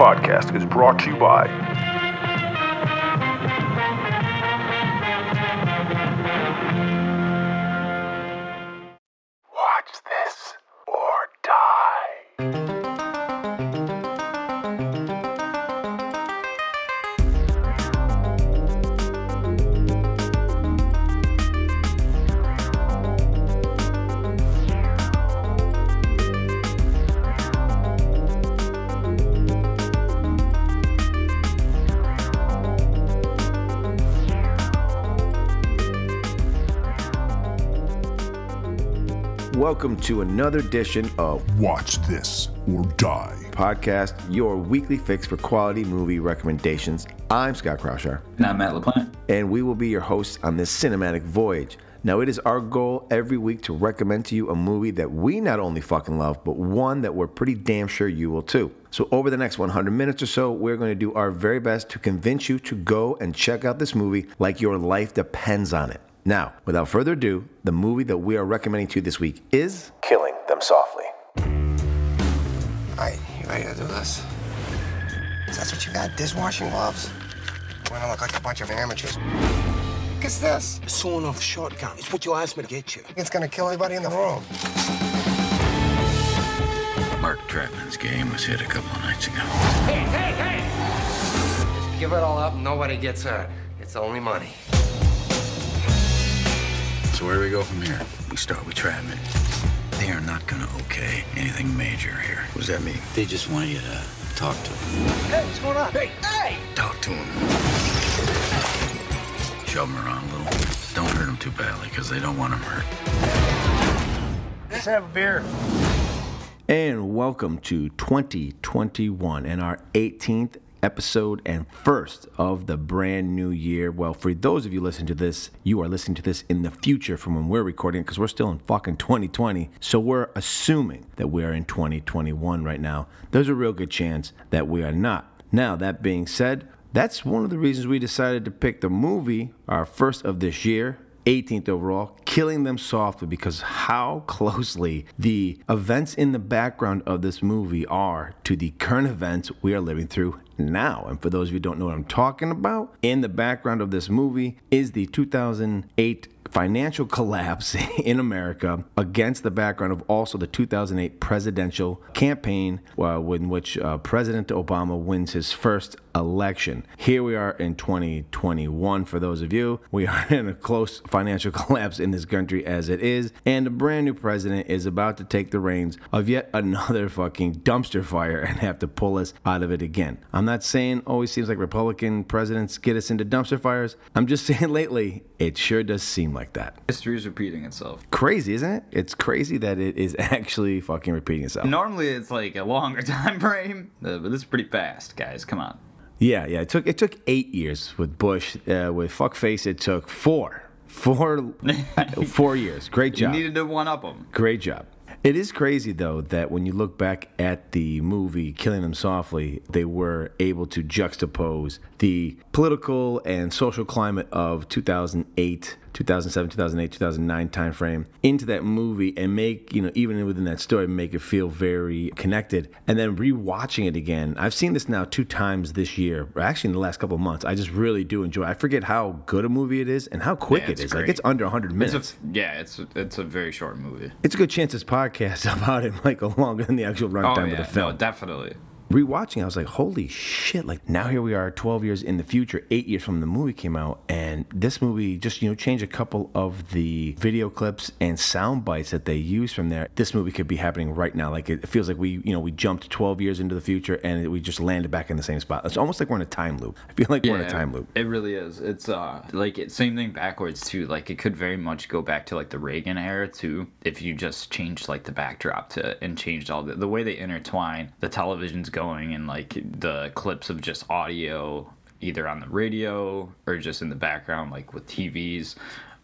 podcast is brought to you by. Welcome to another edition of Watch this or die. Podcast, your weekly fix for quality movie recommendations. I'm Scott Kraushaar, And I'm Matt LaPlante. and we will be your hosts on this cinematic voyage. Now, it is our goal every week to recommend to you a movie that we not only fucking love, but one that we're pretty damn sure you will too. So, over the next 100 minutes or so, we're going to do our very best to convince you to go and check out this movie like your life depends on it. Now, without further ado, the movie that we are recommending to you this week is Killing Them Softly. Alright, you ready to do this? Is that what you got? Dishwashing gloves? We're gonna look like a bunch of amateurs. What's this? A sawn off shotgun. It's what you asked me to get you. It's gonna kill everybody in the room. Mark Trattman's game was hit a couple of nights ago. Hey, hey, hey! Just give it all up, nobody gets hurt. It's only money. So where do we go from here? We start with Trattman. They are not gonna okay anything major here. What does that mean? They just want you to talk to them. Hey, what's going on? Hey, hey! Talk to them. Shove them around a little. Don't hurt them too badly, because they don't want them hurt. Let's have a beer. And welcome to 2021 and our 18th episode and first of the brand new year. Well, for those of you listening to this, you are listening to this in the future from when we're recording because we're still in fucking 2020. So we're assuming that we're in 2021 right now. There's a real good chance that we are not. Now, that being said, that's one of the reasons we decided to pick the movie, our first of this year, 18th overall, killing them softly because how closely the events in the background of this movie are to the current events we are living through now. And for those of you who don't know what I'm talking about, in the background of this movie is the 2008 financial collapse in America against the background of also the 2008 presidential campaign, uh, in which uh, President Obama wins his first election. Here we are in 2021. For those of you, we are in a close financial collapse in this country as it is, and a brand new president is about to take the reins of yet another fucking dumpster fire and have to pull us out of it again. I'm not saying always seems like Republican presidents get us into dumpster fires. I'm just saying lately it sure does seem like that. History is repeating itself. Crazy, isn't it? It's crazy that it is actually fucking repeating itself. Normally it's like a longer time frame, uh, but this is pretty fast, guys. Come on. Yeah, yeah. It took it took eight years with Bush. Uh, with fuckface, it took four, four, four years. Great job. You needed to one up them. Great job. It is crazy though that when you look back at the movie Killing Them Softly, they were able to juxtapose the political and social climate of 2008, 2007, 2008, 2009 timeframe into that movie and make, you know, even within that story, make it feel very connected. And then rewatching it again. I've seen this now two times this year, or actually in the last couple of months. I just really do enjoy. I forget how good a movie it is and how quick Yeah, it's is. Like it's under 100 minutes. It's a, yeah, it's it's a very short movie. It's a good chance this podcast about it might go longer than the actual oh, runtime oh of the film. no, definitely. Rewatching, I was like, holy shit! Like now here we are, 12 years in the future, eight years from the movie came out, and this movie just you know changed a couple of the video clips and sound bites that they used from there. This movie could be happening right now. Like it feels like we you know we jumped 12 years into the future and we just landed back in the same spot. It's almost like we're in a time loop. I feel like we're in a time loop. It really is. It's uh like it, same thing backwards too. Like it could very much go back to like the Reagan era too. If you just changed like the backdrop to and changed all the the way they intertwine the television's going and like the clips of just audio either on the radio or just in the background like with TVs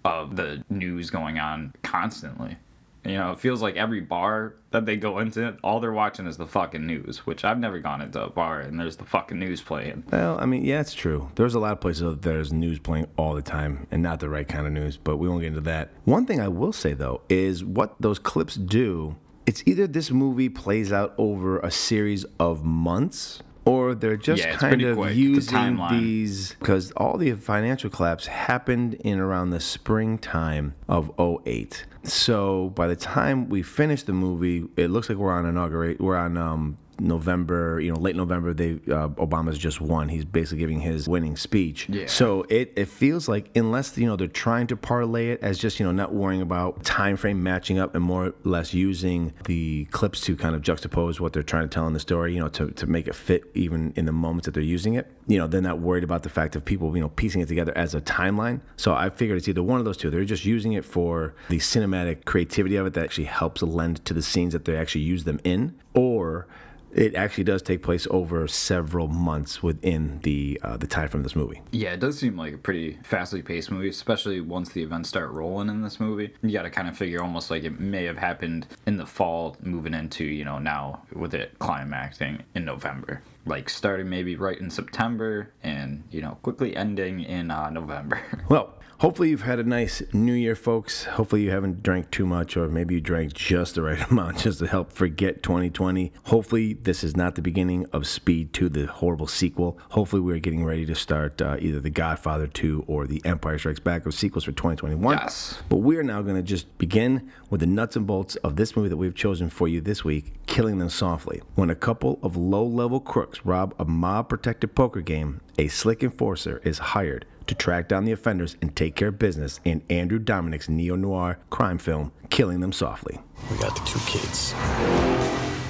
of the news going on constantly. You know, it feels like every bar that they go into, all they're watching is the fucking news, which I've never gone into a bar and there's the fucking news playing. Well, I mean, yeah, it's true. There's a lot of places that there's news playing all the time and not the right kind of news, but we won't get into that. One thing I will say, though, is what those clips do, it's either this movie plays out over a series of months or they're just Yeah, kind of quick, using timeline. these because all the financial collapse happened in around the springtime of 08. So by the time we finish the movie, it looks like we're on inaugurate. We're on um, November, you know, late November. They uh, Obama's just won. He's basically giving his winning speech. Yeah. So it, it feels like unless you know they're trying to parlay it as just you know not worrying about time frame matching up and more or less using the clips to kind of juxtapose what they're trying to tell in the story, you know, to, to make it fit even in the moments that they're using it. You know, they're not worried about the fact of people you know piecing it together as a timeline. So I figured it's either one of those two. They're just using it for the cinematic creativity of it that actually helps lend to the scenes that they actually use them in, or it actually does take place over several months within the uh, the time from this movie. Yeah, it does seem like a pretty fastly paced movie, especially once the events start rolling in this movie. You got to kind of figure almost like it may have happened in the fall, moving into, you know, now with it climaxing in November. Like starting maybe right in September and, you know, quickly ending in uh, November. Well, hopefully you've had a nice New Year, folks. Hopefully you haven't drank too much, or maybe you drank just the right amount just to help forget 2020. Hopefully this is not the beginning of Speed 2, the horrible sequel. Hopefully we're getting ready to start uh, either The Godfather 2 or The Empire Strikes Back, or sequels for 2021. Yes. But we are now going to just begin with the nuts and bolts of this movie that we've chosen for you this week, Killing Them Softly. When a couple of low-level crooks rob a mob-protected poker game, a slick enforcer is hired to track down the offenders and take care of business in Andrew Dominik's neo-noir crime film, Killing Them Softly. We got the two kids.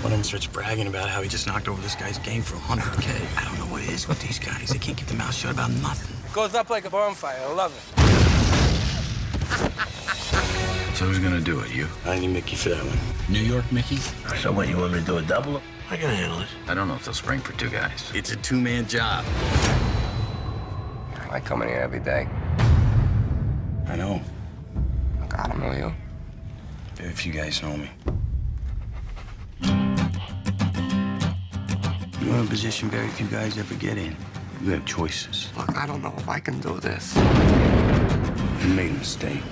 One of them starts bragging about how he just knocked over this guy's game for 100K. I don't know what it is with these guys. They can't keep their mouth shut about nothing. Goes up like a bonfire. I love it. So who's gonna do it? You? I need Mickey for that one. New York, Mickey? So what, you want me to do a double? I can handle it. I don't know if they'll spring for two guys. It's a two-man job. I come in here every day. I know. God, I know you. Very few guys know me. You're in a position very few guys ever get in. You have choices. Look, I don't know if I can do this. You made a mistake,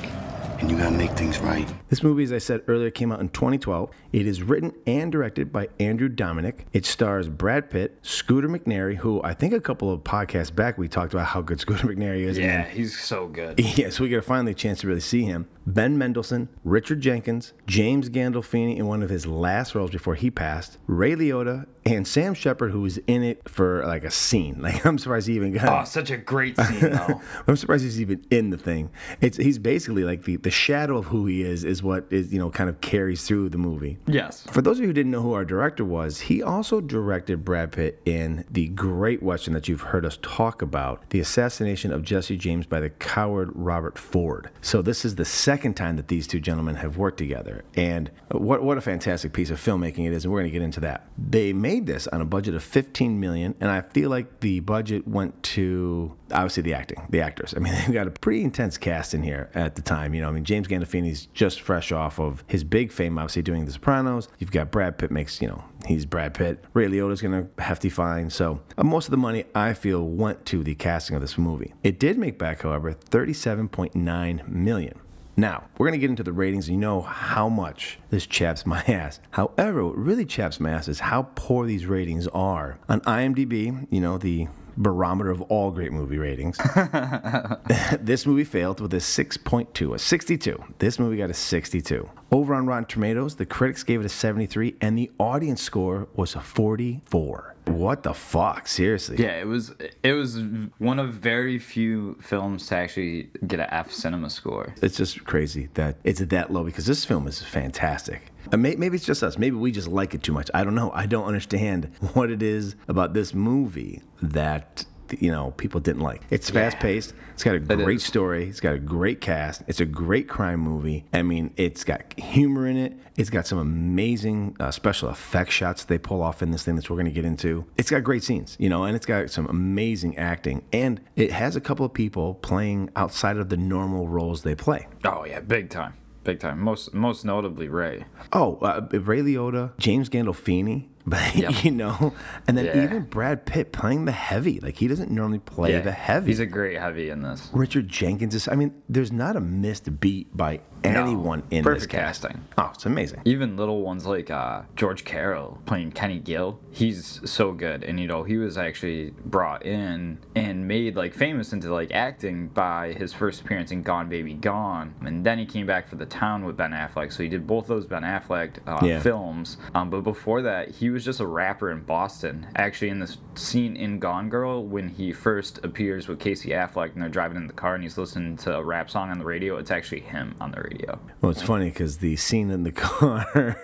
and you gotta make things right. This movie, as I said earlier, came out in 2012. It is written and directed by Andrew Dominik. It stars Brad Pitt, Scooter McNairy, who I think a couple of podcasts back we talked about how good Scooter McNairy is. and yeah, then- he's so good. Yes, we got finally a chance to really see him. Ben Mendelsohn, Richard Jenkins, James Gandolfini in one of his last roles before he passed, Ray Liotta, and Sam Shepard, who was in it for like a scene. Like I'm surprised he even got. Oh, such a great scene, though. I'm surprised he's even in the thing. It's he's basically like the the shadow of who he is is what is you know kind of carries through the movie. yes. For those of you who didn't know who our director was, he also directed Brad Pitt in the great Western that you've heard us talk about, The Assassination of Jesse James by the coward Robert Ford. So this is the second time that these two gentlemen have worked together. And what what a fantastic piece of filmmaking it is, and we're going to get into that. They made this on a budget of 15 million, and I feel like the budget went to obviously the acting, the actors. I mean, they've got a pretty intense cast in here at the time. You know, I mean, James Gandolfini's just fresh off of his big fame, obviously doing The Sopranos. You've got Brad Pitt makes, you know, he's Brad Pitt. Ray Liotta's gonna hefty fine. So uh, most of the money I feel went to the casting of this movie. It did make back, however, 37.9 million. Now, we're going to get into the ratings, and you know how much this chaps my ass. However, what really chaps my ass is how poor these ratings are. On IMDb, you know, the barometer of all great movie ratings, this movie failed with a 6.2, a 62. This movie got a 62. Over on Rotten Tomatoes, the critics gave it a 73, and the audience score was a 44. What the fuck? Seriously. Yeah, it was it was one of very few films to actually get an F cinema score. It's just crazy that it's that low because this film is fantastic. Uh, may- Maybe it's just us. Maybe we just like it too much. I don't know. I don't understand what it is about this movie that you know people didn't like. It's fast paced. It's got a great story. It's got a great cast. It's a great crime movie. I mean, it's got humor in it. It's got some amazing uh, special effect shots they pull off in this thing that we're going to get into. It's got great scenes, you know, and it's got some amazing acting. And it has a couple of people playing outside of the normal roles they play. Oh yeah, big time, big time. Most most notably Ray. Oh, uh, Ray Liotta, James Gandolfini, but Yep. you know, and then Yeah. even Brad Pitt playing the heavy. Like he doesn't normally play the heavy. He's a great heavy in this. Richard Jenkins is. I mean, there's not a missed beat by anyone in perfect this casting. Oh, it's amazing. Even little ones like uh, George Carroll playing Kenny Gill, he's so good. And you know, he was actually brought in and made like famous into like acting by his first appearance in Gone Baby Gone, and then he came back for The Town with Ben Affleck. So he did both those Ben Affleck uh, Yeah. films. Um, but before that, he was just a rapper in Boston. Actually, in this scene in Gone Girl, when he first appears with Casey Affleck and they're driving in the car and he's listening to a rap song on the radio, it's actually him on the radio. Well, it's funny because the scene in the car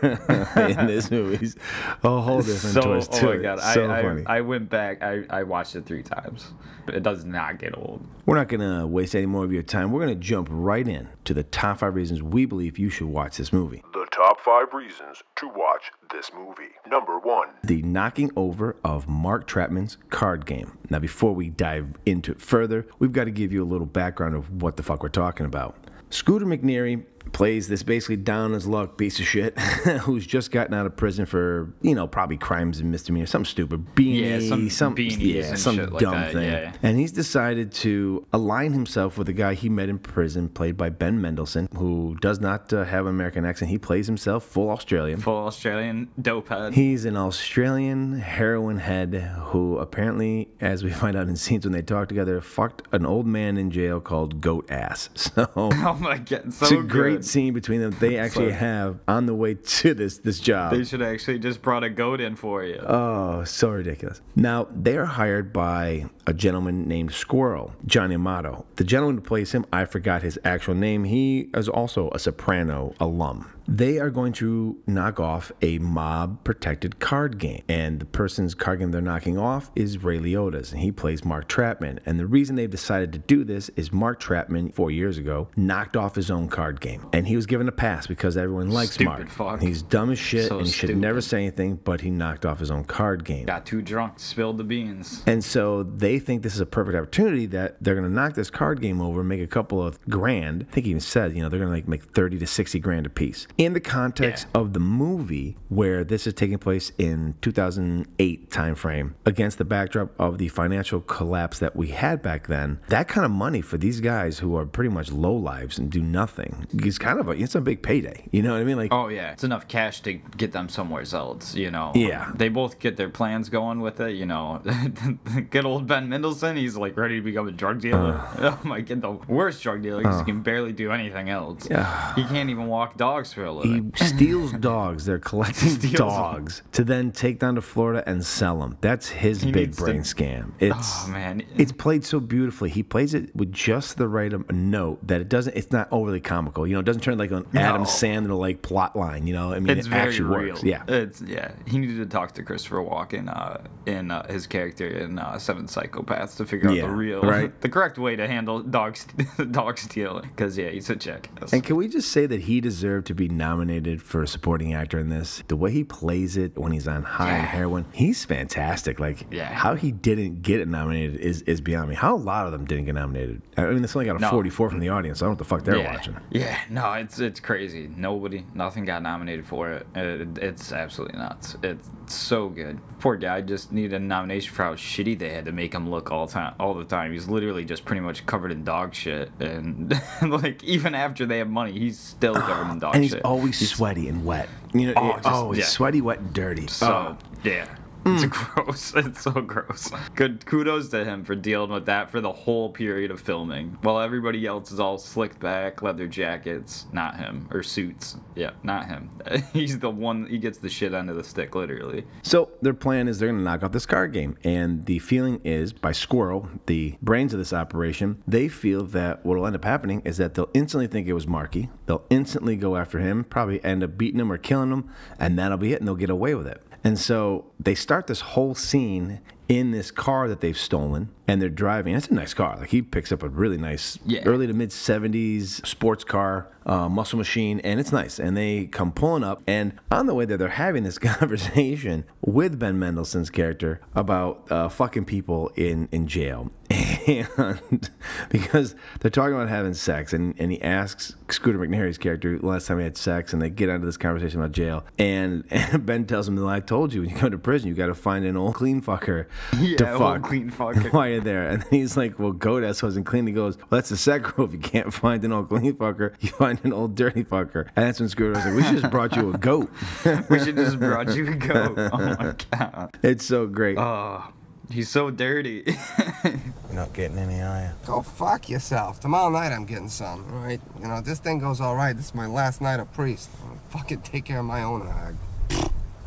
in this movie is a whole different so, twist oh to my it. god, so I, funny. I, I went back, I, I watched it three times. It does not get old. We're not going to waste any more of your time. We're going to jump right in to the top five reasons we believe you should watch this movie. The top five reasons to watch this movie. Number one. The knocking over of Mark Trattman's card game. Now, before we dive into it further, we've got to give you a little background of what the fuck we're talking about. Scooter McNairy plays this basically down his luck piece of shit who's just gotten out of prison for, you know, probably crimes and misdemeanors, something stupid. Beanie, Yeah, some beanies yeah, and some like dumb that, thing. yeah. And he's decided to align himself with a guy he met in prison, played by Ben Mendelsohn, who does not uh, have an American accent. He plays himself full Australian. Full Australian dope head. He's an Australian heroin head who apparently, as we find out in scenes when they talk together, fucked an old man in jail called Goat Ass. So oh my god, so a great scene between them. They actually So- have on the way to this this job. They should actually just brought a goat in for you. Oh, so ridiculous. Now, they are hired by a gentleman named Squirrel, Johnny Amato. The gentleman who plays him, I forgot his actual name. He is also a Soprano alum. They are going to knock off a mob protected card game. And the person's card game they're knocking off is Ray Liotta's, and he plays Mark Trattman. And the reason they've decided to do this is Mark Trattman, four years ago, knocked off his own card game. And he was given a pass because everyone likes Stupid Mark. fuck. He's dumb as shit So and he should stupid. never say anything, but he knocked off his own card game. Got too drunk, spilled the beans. And so they think this is a perfect opportunity that they're going to knock this card game over, and make a couple of grand. I think he even said, you know, they're going to like make 30 to 60 grand a piece. In the context of the movie, where this is taking place in 2008 timeframe, against the backdrop of the financial collapse that we had back then, that kind of money for these guys who are pretty much low lives and do nothing is kind of a, it's a big payday. You know what I mean? Like, Oh yeah, it's enough cash to get them somewhere else. You know. Yeah. They both get their plans going with it. You know, good old Ben Mendelsohn. He's like ready to become a drug dealer. oh my god, the worst drug dealer because he can barely do anything else. Yeah. He can't even walk dogs for a He steals dogs. They're collecting Steals dogs to then take down to Florida and sell them. That's his He big needs to- brain scam. It's Oh man. it's played so beautifully. He plays it with just the right um, note that it doesn't. It's not overly comical. You know, it doesn't turn like an Adam No. Sandler like plot line. You know, I mean, it's it very actually real. works. Yeah. It's yeah. He needed to talk to Christopher Walken uh, in uh, his character in uh, Seven Psychopaths to figure Yeah, out the real, right. the correct way to handle dog st- dog stealing. Because yeah, he's a jackass. And can we just say that he deserved to be nominated for a supporting actor in this? The way he plays it when he's on high and Yeah. heroin, he's fantastic. Like, Yeah. how he didn't get it nominated is, is beyond me. How a lot of them didn't get nominated. I mean, this only got a No. 44 from the audience. I don't know what the fuck they're yeah. watching. Yeah, no, it's it's crazy. Nobody, nothing got nominated for it. it it's absolutely nuts. It's so good. Poor guy just needed a nomination for how shitty they had to make him look all time, all the time. He's literally just pretty much covered in dog shit, and like even after they have money, he's still covered in dog and he's shit. Always sweaty and wet. You know, Oh, just- he's yeah. sweaty, wet, and dirty. So Oh. yeah. It's gross. It's so gross. Good kudos to him for dealing with that for the whole period of filming. While everybody else is all slicked back, leather jackets, not him. Or suits. Yeah, not him. He's the one he gets the shit of the stick, literally. So their plan is they're going to knock out this card game, and the feeling is by Squirrel, the brains of this operation, they feel that what will end up happening is that they'll instantly think it was Marky. They'll instantly go after him, probably end up beating him or killing him, and that'll be it, and they'll get away with it. And so they start this whole scene in this car that they've stolen, and they're driving. It's a nice car. Like he picks up a really nice, Yeah. early to mid 70s sports car, uh, muscle machine, and it's nice. And they come pulling up, and on the way there, they're having this conversation with Ben Mendelsohn's character about uh, fucking people in, in jail. and because they're talking about having sex, and, and he asks Scooter McNairy's character last time he had sex, and they get into this conversation about jail, and, and Ben tells him, "I told you when you go to prison, you got to find an old clean fucker Yeah, to old clean fucker. While there." And he's like, "Well, Goat Ass wasn't clean." He goes, "Well, that's the second rule. If you can't find an old clean fucker, you find an old dirty fucker." And that's when Scooter was like, "We should just brought you a goat." We should just brought you a goat. Oh my god. it's so great. Oh, he's so dirty. You're not getting any, are you? Go fuck yourself. Tomorrow night I'm getting some, all right? You know, this thing goes all right, this is my last night of priest. I'll fucking take care of my own hog.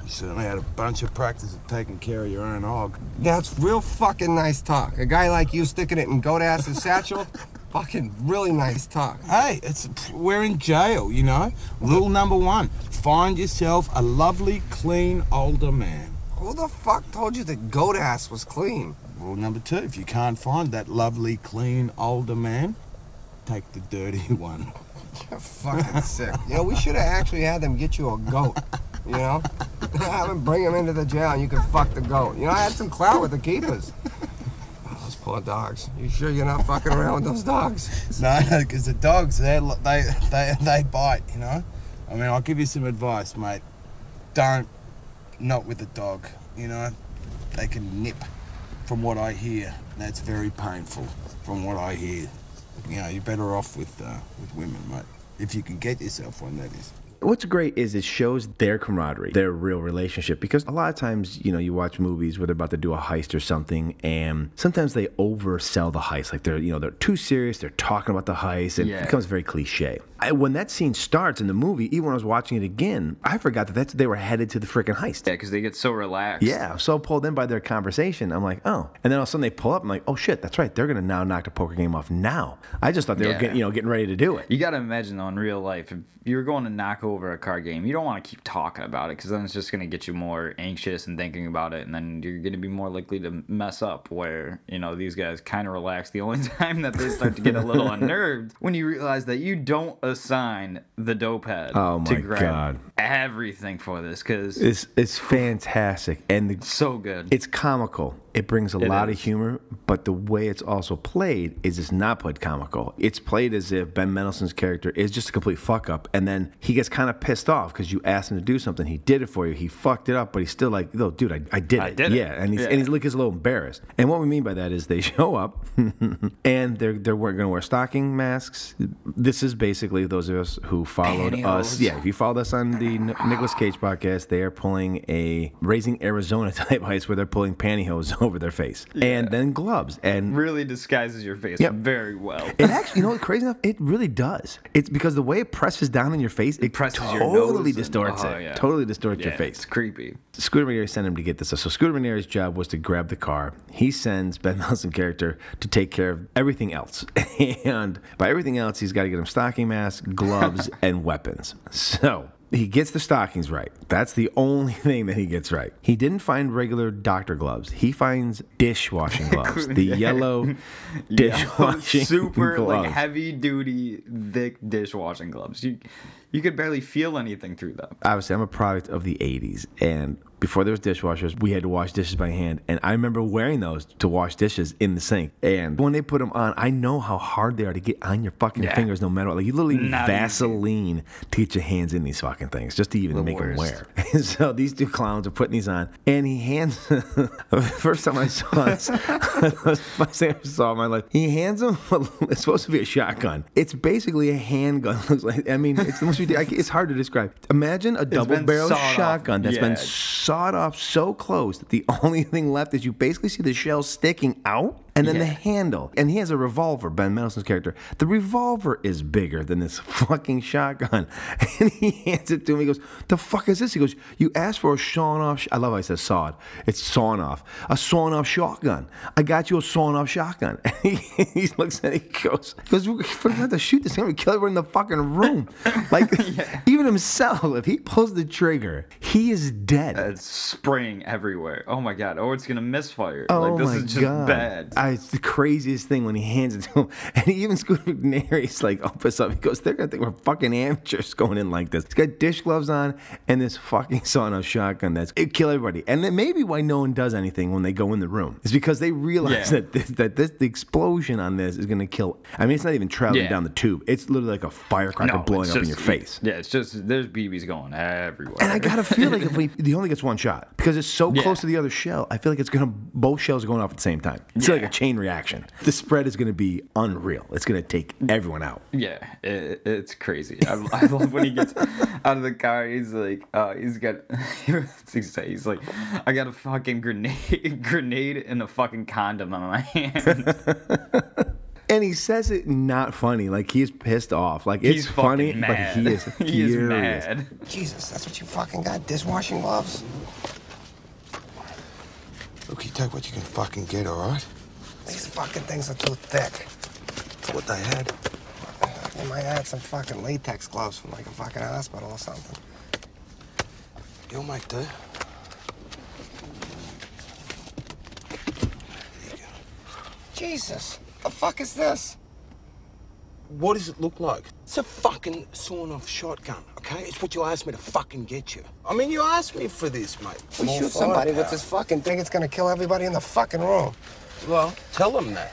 You certainly had a bunch of practice at taking care of your own hog. That's real fucking nice talk. A guy like you sticking it in goat ass's satchel, fucking really nice talk. Hey, it's we're in jail, you know. Rule number one: find yourself a lovely, clean older man. Who the fuck told you that goat ass was clean? Rule number two: if you can't find that lovely, clean older man, take the dirty one. You're fucking sick. You know, we should have actually had them get you a goat. You know? have them bring him into the jail and you can fuck the goat. You know, I had some clout with the keepers. Oh, those poor dogs. You sure you're not fucking around with those dogs? No, because the dogs, they they they they bite. You know. I mean, I'll give you some advice, mate. Don't not with the dog. You know, they can nip. From what I hear, that's very painful. From what I hear, you know, you're better off with uh, with women, mate. If you can get yourself one, that is. What's great is it shows their camaraderie, their real relationship. Because a lot of times, you know, you watch movies where they're about to do a heist or something, and sometimes they oversell the heist. Like they're, you know, they're too serious. They're talking about the heist, and Yeah. it becomes very cliche. I, when that scene starts in the movie, even when I was watching it again, I forgot that that's, they were headed to the freaking heist. yeah, because they get so relaxed. Yeah, so pulled in by their conversation. I'm like, oh. And then all of a sudden they pull up. I'm like, oh shit, that's right. They're gonna now knock the poker game off now. I just thought they were Yeah. getting, you know, getting ready to do it. You got to imagine though in real life, if you're going to knock over a card game, you don't want to keep talking about it because then it's just going to get you more anxious and thinking about it, and then you're going to be more likely to mess up. Where you know these guys kind of relax. The only time that they start to get a little unnerved when you realize that you don't assign the dope head Oh to my grab God. everything for this because It's it's fantastic, and the so good. It's comical. It brings a It lot of humor, but the way it's also played is it's not played comical. It's played as if Ben Mendelsohn's character is just a complete fuck up, and then he gets kind of pissed off because you asked him to do something. He did it for you. He fucked it up, but he's still like, "No, dude, I, I did I it." did it. yeah, and he's Yeah. and he's like, he's a little embarrassed. And what we mean by that is they show up, and they're they're going to wear stocking masks. This is basically those of us who followed us. Yeah, if you followed us on the N- Nicolas Cage podcast, they are pulling a Raising Arizona type heist where they're pulling pantyhose over their face and then gloves. And really disguises your face Yep. very well. it actually, you know what, crazy enough, it really does. It's because the way it presses down on your face, it, presses your totally nose and- distorts oh, it. yeah. Totally distorts yeah, your face. It's creepy. Scooter McNairy sent him to get this. So Scooter McNairy's job was to grab the car. He sends Ben Nelson character to take care of everything else. And by everything else, he's got to get him stocking masks, gloves, and weapons. So he gets the stockings right. That's the only thing that he gets right. He didn't find regular doctor gloves. He finds dishwashing gloves. The yellow dishwashing super gloves. like heavy duty thick dishwashing gloves you you could barely feel anything through them obviously I'm a product of the 80s and before there was dishwashers we had to wash dishes by hand and I remember wearing those to wash dishes in the sink and when they put them on I know how hard they are to get on your fucking Yeah. fingers no matter what like you literally need easy. Vaseline to get your hands in these fucking things just to even The make them worst. wear so these two clowns are putting these on and he hands first time I saw this first thing I saw in my life he hands him it's supposed to be a shotgun it's basically a handgun looks like I mean it's the most ridiculous it's hard to describe imagine a double barrel sawed off. shotgun that's been Yeah. Sawed off so close that the only thing left is you basically see the shell sticking out and then the handle. And he has a revolver, Ben Mendelsohn's character. The revolver is bigger than this fucking shotgun. And he hands it to him. He goes, The fuck is this? He goes, You asked for a sawn off. Sh-. I love how he says sawed. It's sawn off. A sawn off shotgun. I got you a sawn off shotgun. And he, he looks at it. He goes, he goes, We're going to have to shoot this thing. We kill everyone in the fucking room. Like, even himself, if he pulls the trigger, he is dead. it's spraying everywhere oh my god or it's gonna misfire Oh like this my is just god! bad I, it's the craziest thing when he hands it to him, and he even Scooter McNairy's like up us up. He goes, "They're gonna think we're fucking amateurs going in like this." He's got dish gloves on and this fucking sawn-off shotgun that's it kill everybody. And then maybe why no one does anything when they go in the room is because they realize Yeah. that this, that this the explosion on this is gonna kill. I mean, it's not even traveling Yeah. down the tube. It's literally like a firecracker blowing it's up in your face. Yeah, it's just there's BBs going everywhere. And I gotta feel like if we, he only gets one shot because it's so Yeah. close to the other shell. I feel like it's gonna both shells are going off at the same time. It's like a chain reaction. The spread is gonna be unreal. It's gonna take everyone out. Yeah, it, it's crazy. I, I love when he gets out of the car. He's like, uh, he's got, what's he? He's like, I got a fucking grenade, grenade and a fucking condom on my hand. And he says it not funny. Like he's pissed off. Like it's He's funny, mad. but he is he is furious. mad. Jesus, that's what you fucking got? Dishwashing gloves? Look, you take what you can fucking get, all right? These fucking things are too thick. What they had. They might add some fucking latex gloves from like a fucking hospital or something. You'll make do. Jesus, the fuck is this? What does it look like? It's a fucking sawn-off shotgun, okay? It's what you asked me to fucking get you. I mean, you asked me for this, mate. We More shoot somebody with this fucking thing, it's gonna kill everybody in the fucking room. Well, tell them that.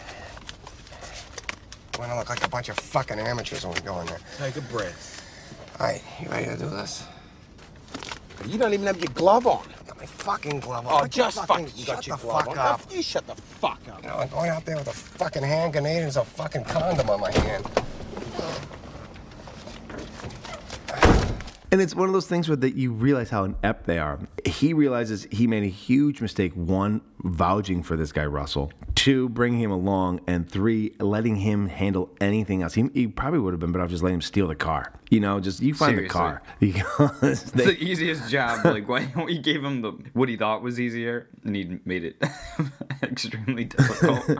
We're gonna look like a bunch of fucking amateurs when we go in there. Take a breath. Alright, you ready to do this? You don't even have your glove on. I got my fucking glove on. Oh, Would just fucking fucking shut got your the glove fuck on. up. You shut the fuck up. You know, I'm going out there with a fucking hand grenade and a fucking condom on my hand. And it's one of those things where that you realize how inept they are. He realizes he made a huge mistake. One, vouching for this guy Russell. Two, bringing him along, and three, letting him handle anything else. He, he probably would have been better off just letting him steal the car. You know, just you find Seriously. the car because It's the easiest job. Like why he gave him the what he thought was easier, and he made it extremely difficult.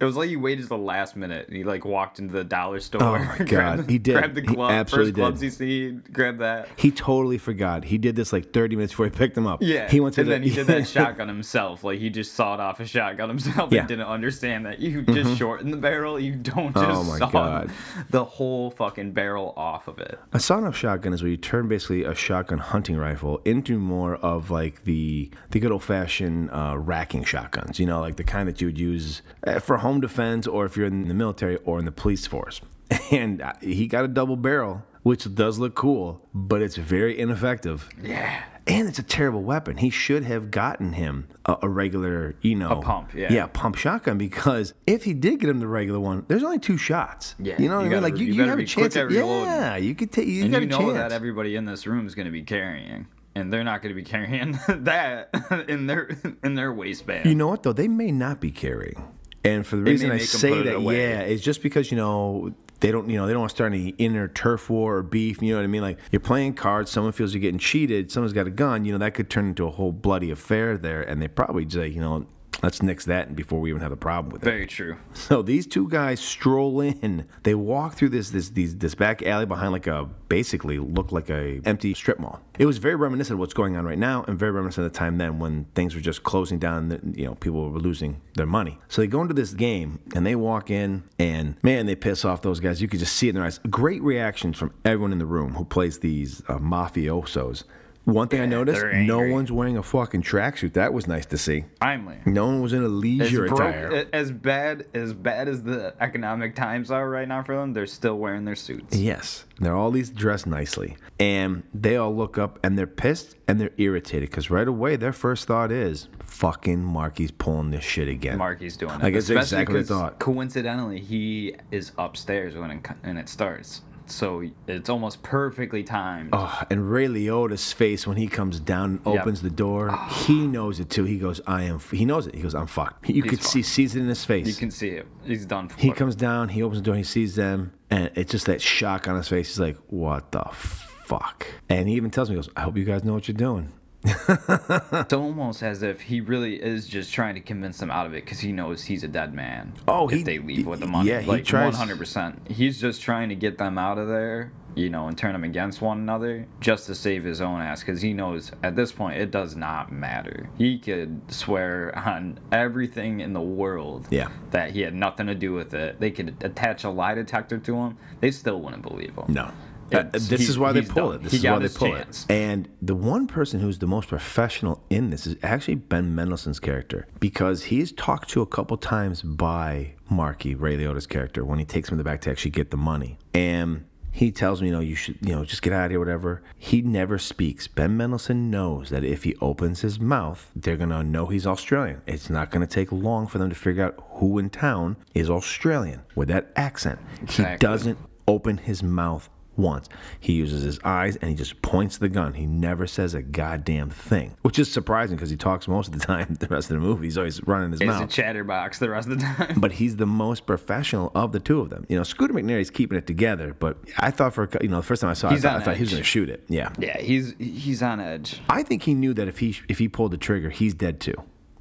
it was like he waited to the last minute. And he like walked into the dollar store. Oh my God, he did. Grabbed the He absolutely first gloves did. he see. Grabbed that. he totally forgot. He did this like 30 minutes before he picked him up. Yeah, he went to and the, then he did that shotgun himself. Like he just sawed off a shotgun himself Yeah. and didn't understand that you mm-hmm. just shorten the barrel. You don't Oh just my saw God. the whole fucking barrel off of it. A sawn-off shotgun is where you turn basically a shotgun hunting rifle into more of like the the good old-fashioned uh, racking shotguns. You know, like the kind that you would use uh, for home defense, or if you're in the military or in the police force. And uh, he got a double barrel, which does look cool, but it's very ineffective. Yeah. And it's a terrible weapon. He should have gotten him a, a regular, you know, A pump, yeah. yeah, pump shotgun. Because if he did get him the regular one, there's only two shots. Yeah, you know what I mean? Like you, you you, have a chance. at yeah, you could take. You and got you know chance. that everybody in this room is going to be carrying, and they're not going to be carrying that in their in their waistband. You know what though? They may not be carrying, and for the They reason I say that, away. yeah, it's just because you know they don't, you know, they don't want to start any inner turf war or beef. You know what I mean? Like you're playing cards, someone feels you're getting cheated, someone's got a gun. You know that could turn into a whole bloody affair there, and they probably say, you know, let's nix that before we even have a problem with it. Very true. So these two guys stroll in. They walk through this this these, this back alley behind like a basically looked like a empty strip mall. It was very reminiscent of what's going on right now, and very reminiscent of the time then when things were just closing down. and, You know, people were losing their money. So they go into this game and they walk in, and man, they piss off those guys. You could just see it in their eyes. Great reactions from everyone in the room who plays these uh, mafiosos. One thing I noticed: no one's wearing a fucking tracksuit. That was nice to see. Finally. No one was in a As, leisure broke, attire. as bad as bad as the economic times are right now for them, they're still wearing their suits. Yes, they're all these dressed nicely, and they all look up and they're pissed and they're irritated because right away their first thought is, "Fucking Marky's pulling this shit again." Marky's doing it. Like it's exactly what I 'cause thought. Coincidentally, he is upstairs when it, when it starts, so it's almost perfectly timed. Oh, and Ray Liotta's face when he comes down and Yep. opens the door, ah. he knows it too. He goes, "I am." f-" He knows it. He goes, "I'm fucked." You could see, sees it in his face. You can see it. He's done. For. he comes down, he opens the door, he sees them, and it's just that shock on his face. He's like, "What the fuck?" And he even tells me, he "Goes, I hope you guys know what you're doing." it's almost as if he really is just trying to convince them out of it because he knows he's a dead man. Oh, if he- they leave with the money, yeah, he like tries- one hundred percent. He's just trying to get them out of there, you know, and turn them against one another just to save his own ass because he knows at this point it does not matter. He could swear on everything in the world Yeah. that he had nothing to do with it. They could attach a lie detector to him. They still wouldn't believe him. No. Uh, this is why they pull done. it. This He is why they pull chance. it. And the one person who's the most professional in this is actually Ben Mendelsohn's character because he's talked to a couple times by Marky, Ray Liotta's character, when he takes him to the back to actually get the money. And he tells me, you know, you should, you know, just get out of here, whatever. He never speaks. Ben Mendelsohn knows that if he opens his mouth, they're gonna know he's Australian. It's not gonna take long for them to figure out who in town is Australian with that accent. He doesn't open his mouth once. He uses his eyes and he just points the gun. He never says a goddamn thing, which is surprising because he talks most of the time. The rest of the movie, he's always running his mouth, He's a chatterbox the rest of the time. but he's the most professional of the two of them. You know, Scooter McNairy's keeping it together, but I thought for you know the first time I saw it, I thought, I thought he was going to shoot it. Yeah, yeah, he's he's on edge. I think he knew that if he if he pulled the trigger, he's dead too.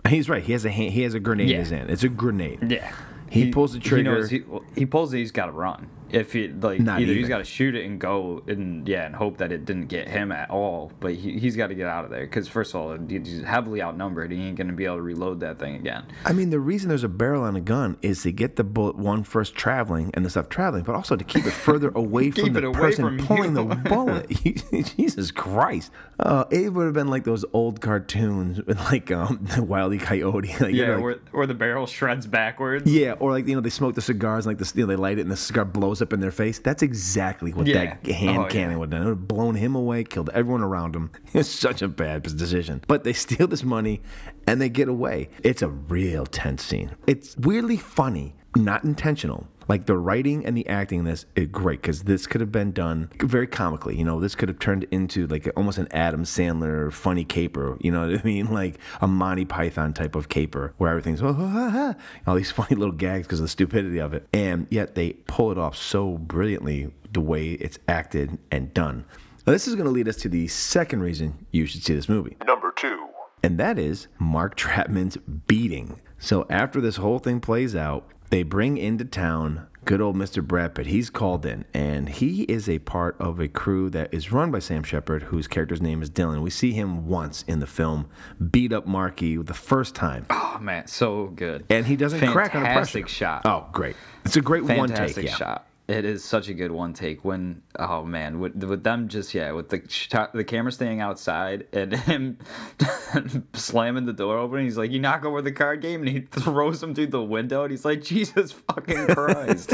He's right. He has a hand, he has a grenade in his hand. It's a grenade. Yeah. He pulls the trigger. He, knows he, he pulls it. He's got to run. If he like Not either even. he's got to shoot it and go and yeah and hope that it didn't get him at all. But he he's got to get out of there because first of all he's heavily outnumbered. He ain't gonna be able to reload that thing again. I mean, the reason there's a barrel on a gun is to get the bullet one first traveling and the stuff traveling, but also to keep it further away from the away person from pulling you. the bullet. Jesus Christ! Uh, it would have been like those old cartoons with like um, the Wiley Coyote. Like, you Yeah, know, like- where where the barrel shreds backwards. yeah, or like you know they smoke the cigars, and like the you know, they light it, and the cigar blows up in their face. That's exactly what Yeah. that hand Oh, yeah. cannon would have done. It would have blown him away, killed everyone around him. It's such a bad decision. But they steal this money, and they get away. It's a real tense scene. It's weirdly funny, not intentional. Like the writing and the acting in this is great because this could have been done very comically. You know, this could have turned into like almost an Adam Sandler funny caper. You know what I mean? Like a Monty Python type of caper where everything's oh, ha, ha, ha," all these funny little gags because of the stupidity of it. And yet they pull it off so brilliantly the way it's acted and done. Now, this is going to lead us to the second reason you should see this movie Number two. and that is Mark Trattman's beating. So after this whole thing plays out, they bring into town good old Mr. Brad Pitt. He's called in, and he is a part of a crew that is run by Sam Shepard, whose character's name is Dylan. We see him once in the film beat up Marky the first time, Oh man, so good. and he doesn't crack under pressure. Fantastic shot. Oh, great! It's a great one Fantastic take. Yeah. shot. It is such a good one take when oh man with, with them just yeah with the shot, the camera staying outside and him slamming the door open he's like you knock over the card game and he throws him through the window and he's like Jesus fucking Christ.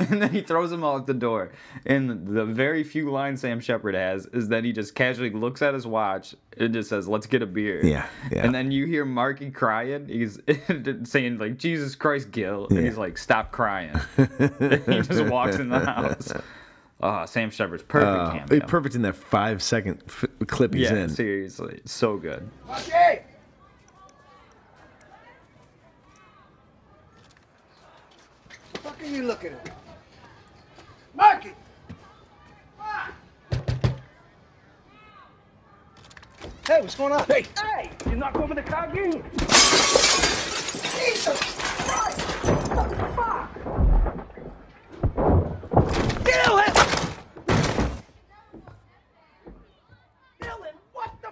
And then he throws him out the door. And the very few lines Sam Shepard has is that he just casually looks at his watch and just says let's get a beer. Yeah, yeah. and then you hear Marky crying. He's saying like Jesus Christ Gil. And Yeah. he's like stop crying. He just walks in the house. Ah, Sam Shepard's perfect Uh, cameo. perfect in that five second f- clip he's yeah, in. seriously, so good. Okay. What are you looking at? Marky! Hey, what's going on? Hey! Hey! You knock over the car game? Jesus Christ! What the fuck? Dylan! Dylan, what the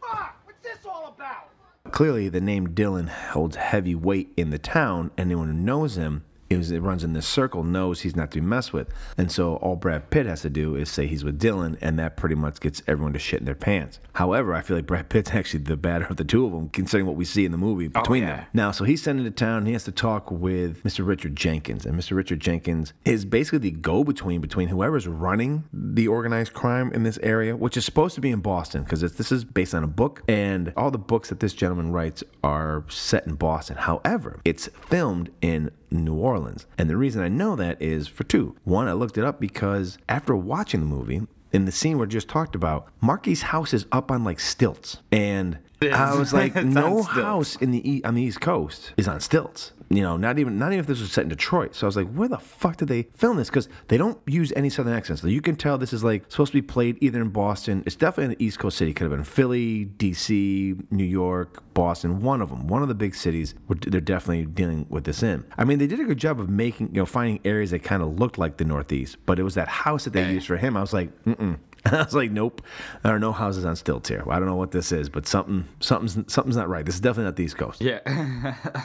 fuck? What's this all about? clearly the name Dylan holds heavy weight in the town. Anyone who knows him is it runs in this circle knows he's not to be messed with. And so all Brad Pitt has to do is say he's with Dylan, and that pretty much gets everyone to shit in their pants. However, I feel like Brad Pitt's actually the badder of the two of them, considering what we see in the movie oh, between yeah. them. Now, so he's sent into town. And he has to talk with Mr. Richard Jenkins, and Mr. Richard Jenkins is basically the go-between between whoever's running the organized crime in this area, which is supposed to be in Boston because this is based on a book, and all the books that this gentleman writes are set in Boston. However, it's filmed in New Orleans, and the reason I know that is for two. One, I looked it up because after watching the movie, in the scene we just talked about, Marky's house is up on like stilts, and I was like, no house in the e- on the East Coast is on stilts. You know, not even not even if this was set in Detroit. So I was like, where the fuck did they film this? Because they don't use any Southern accents. So you can tell this is like supposed to be played either in Boston. It's definitely an East Coast city. Could have been Philly, D.C., New York, Boston. One of them, one of the big cities. They're definitely dealing with this in. I mean, they did a good job of making you know finding areas that kind of looked like the Northeast, but it was that house that they used for him. I was like, mm mm. I was like, nope, there are no houses on stilts here. I don't know what this is, but something, something's, something's not right. This is definitely not the East Coast. Yeah.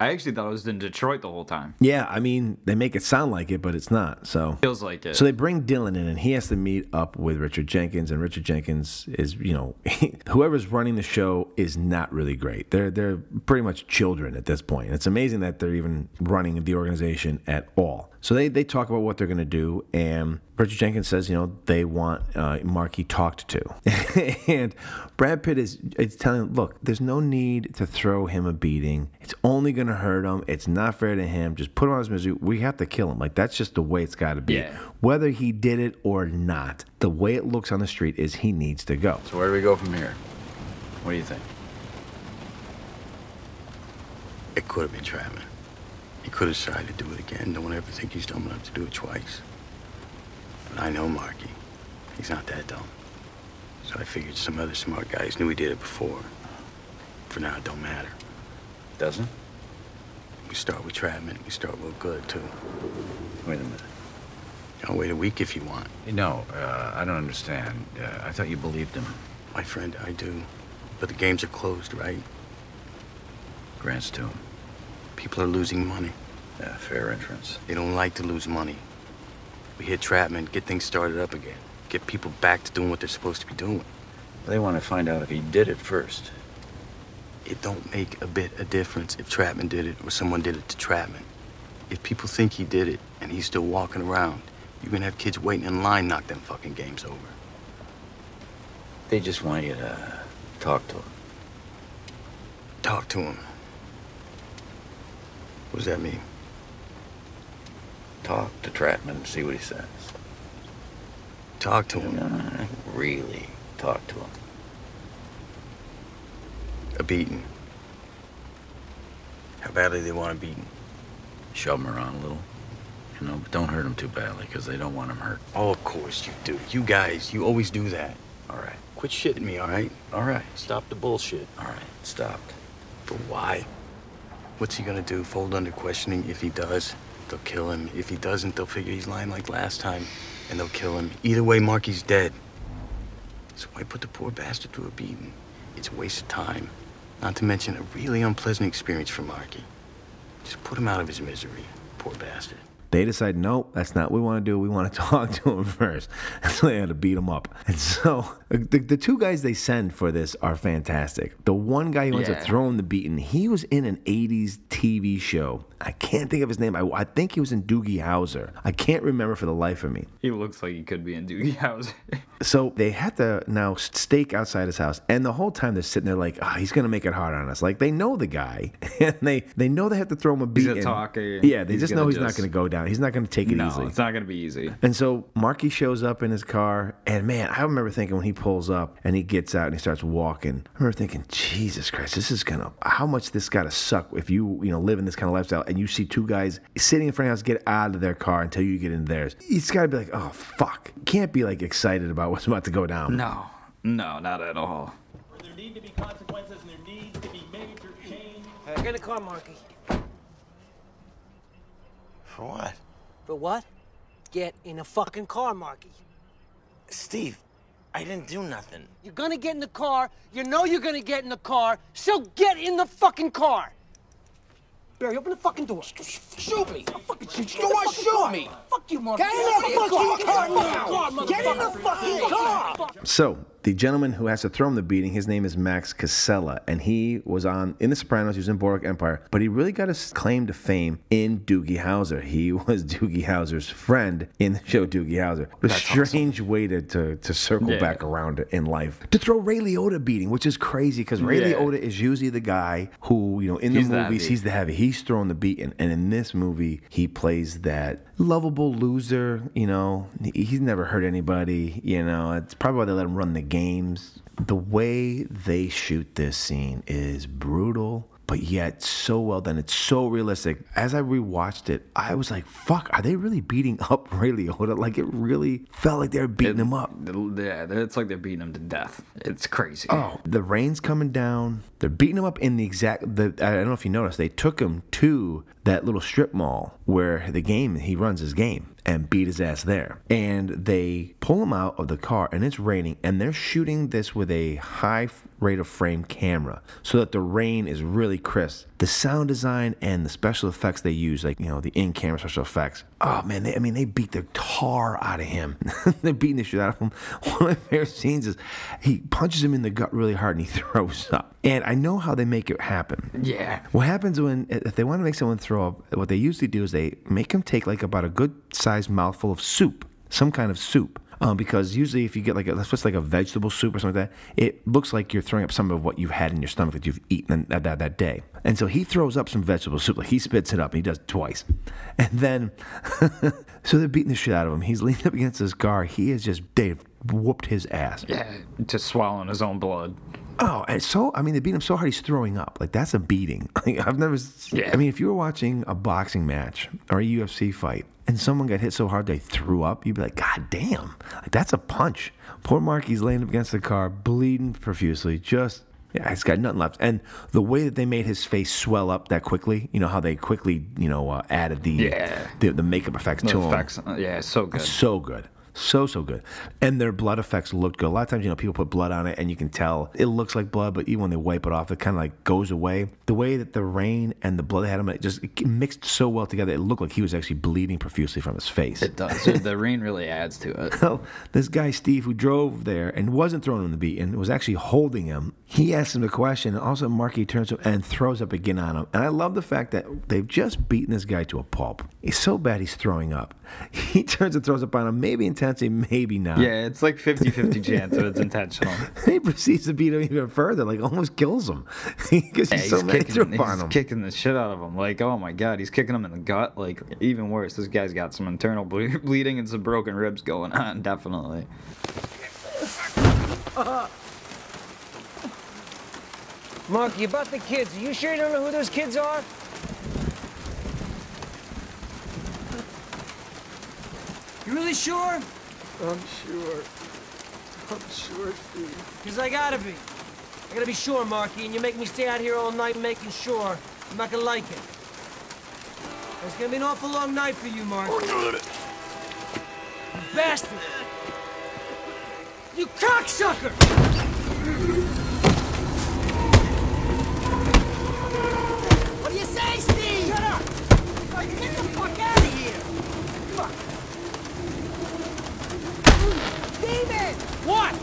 I actually thought I was in Detroit the whole time. Yeah, I mean, they make it sound like it, but it's not. So Feels like it. So they bring Dylan in, and he has to meet up with Richard Jenkins. And Richard Jenkins is, you know, whoever's running the show is not really great. They're they're pretty much children at this point. It's amazing that they're even running the organization at all. So they, they talk about what they're going to do, and Richard Jenkins says, you know, they want uh, Marky talked to, and Brad Pitt is it's telling, him, look, there's no need to throw him a beating. It's only going to hurt him. It's not fair to him. Just put him on his misery. We have to kill him. Like that's just the way it's got to be. Yeah. Whether he did it or not, the way it looks on the street is he needs to go. So where do we go from here? What do you think? It could have been Trattman. He could have tried to do it again. Don't ever think he's dumb enough to do it twice. But I know Marky. He's not that dumb. So I figured some other smart guys knew he did it before. For now, it don't matter. Doesn't? We start with Trattman. We start real good, too. Wait a minute. I'll wait a week if you want. No, uh, I don't understand. Uh, I thought you believed him. My friend, I do. But the games are closed, right? Grants to him. People are losing money. Yeah, fair entrance. They don't like to lose money. We hit Trattman, get things started up again. Get people back to doing what they're supposed to be doing. They want to find out if he did it first. It don't make a bit of difference if Trattman did it or someone did it to Trattman. If people think he did it and he's still walking around, you're gonna have kids waiting in line knock them fucking games over. They just want you to talk to him. Talk to him. What does that mean? Talk to Trattman and see what he says. Talk to him. Uh, really talk to him. A beating. How badly they want a beating. Shove him around a little. You know, but don't hurt him too badly because they don't want him hurt. Oh, of course you do. You guys, you always do that. All right. Quit shitting me, all right? All right. Stop the bullshit. All right. Stopped. But why? What's he gonna do? Fold under questioning? If he does, they'll kill him. If he doesn't, they'll figure he's lying like last time, and they'll kill him. Either way, Marky's dead. So why put the poor bastard through a beating? It's a waste of time. Not to mention a really unpleasant experience for Marky. Just put him out of his misery. Poor bastard. They decide, nope, that's not what we want to do. We want to talk to him first. And so they had to beat him up. And so the, the two guys they send for this are fantastic. The one guy who ends up throwing the beating, he was in an 80s TV show. I can't think of his name. I, I think he was in Doogie Howser. I can't remember for the life of me. he looks like he could be in Doogie Howser. So they had to now stake outside his house, and the whole time they're sitting there like, ah, he's gonna make it hard on us. Like they know the guy, and they they know they have to throw him a He's a talker. Yeah, they just know he's not gonna go down. He's not gonna take it no, easy. it's not gonna be easy. And so Marky shows up in his car, and man, I remember thinking when he pulls up and he gets out and he starts walking, I remember thinking, Jesus Christ, this is gonna how much this gotta suck if you you know live in this kind of lifestyle and you see two guys sitting in front of your house get out of their car until you get in theirs. It's gotta be like, oh fuck, you can't be like excited about what's about to go down. No, no, not at all. There need to be consequences and there needs to be major change. Hey, get in the car, Marky. For what? For what? Get in a fucking car, Marky. Steve, I didn't do nothing. You're gonna get in the car. You know you're gonna get in the car. So get in the fucking car. Barry, open the fucking door. Shoot me. I'll fucking shoot you. You want to shoot me? Fuck you, Marky. Get in the fucking car now. Get in the fucking car. So the gentleman who has to throw him the beating, his name is Max Casella, and he was on in The Sopranos. He was in Boardwalk Empire, but he really got his claim to fame in Doogie Howser. He was Doogie Howser's friend in the show Doogie Howser. A strange way to, to to circle Yeah. back around in life to throw Ray Liotta beating, which is crazy because Ray Yeah. Liotta is usually the guy who you know in the He's the movies heavy. he's the heavy. He's throwing the beating, and in this movie he plays that lovable loser. You know, he's never hurt anybody. You know, it's probably why they let him run the games. The way they shoot this scene is brutal. But yet so well done. It's so realistic. As I rewatched it, I was like, "Fuck! Are they really beating up Ray Liotta? Like it really felt like they were beating him up." Yeah, it's like they're beating him to death. It's crazy. Oh, the rain's coming down. They're beating him up in the exact. The, I don't know if you noticed. They took him to that little strip mall where the game he runs his game and beat his ass there. And they pull him out of the car and it's raining and they're shooting this with a high rate of frame camera so that the rain is really crisp. The sound design and the special effects they use, like you know the in-camera special effects. Oh man, they, I mean they beat the tar out of him. They're beating the shit out of him. One of my favorite scenes is he punches him in the gut really hard and he throws up. And I know how they make it happen. Yeah. What happens when if they want to make someone throw up? What they usually do is they make him take like about a good sized mouthful of soup, some kind of soup. Um, because usually if you get like a, just like a vegetable soup or something like that, it looks like you're throwing up some of what you've had in your stomach that you've eaten that, that, that day. And so he throws up some vegetable soup, like he spits it up, and he does it twice. And then, so they're beating the shit out of him. He's leaning up against his car. He is just, they've whooped his ass. Yeah, just swallowing his own blood. Oh, and so I mean, they beat him so hard he's throwing up. Like that's a beating. Like, I've never. Yeah. I mean, if you were watching a boxing match or a UFC fight and someone got hit so hard they threw up, you'd be like, God damn! Like that's a punch. Poor Marky's laying up against the car, bleeding profusely. Just yeah, he's got nothing left. And the way that they made his face swell up that quickly, you know how they quickly, you know, uh, added the Yeah. the, the makeup effects to him. effects, uh, yeah, so good. So good. So so good, and their blood effects looked good. A lot of times, you know, people put blood on it, and you can tell it looks like blood, but even when they wipe it off, it kind of like goes away. The way that the rain and the blood they had him, it just it mixed so well together. It looked like he was actually bleeding profusely from his face. It does. the rain really adds to it. Well, this guy Steve who drove there and wasn't throwing him the beat and was actually holding him. He asked him the question. And also, Marky turns to him and throws up again on him. And I love the fact that they've just beaten this guy to a pulp. He's so bad he's throwing up. He turns and throws up on him, maybe intensely, maybe not. Yeah, it's like 50-50 chance that it's intentional. he proceeds to beat him even further, like almost kills him because Yeah, he's so kicking, he's kicking the shit out of him. Like, oh my god, he's kicking him in the gut. Like, even worse, this guy's got some internal ble- bleeding and some broken ribs going on. Definitely. Mark, you about the kids. Are you sure you don't know who those kids are? You really sure? I'm sure. I'm sure, Steve. Because I gotta be. I gotta be sure, Marky, and you make me stay out here all night making sure. I'm not gonna like it. It's gonna be an awful long night for you, Marky. You bastard! You cocksucker! What do you say, Steve? Shut up! Get the fuck out of here! David! What?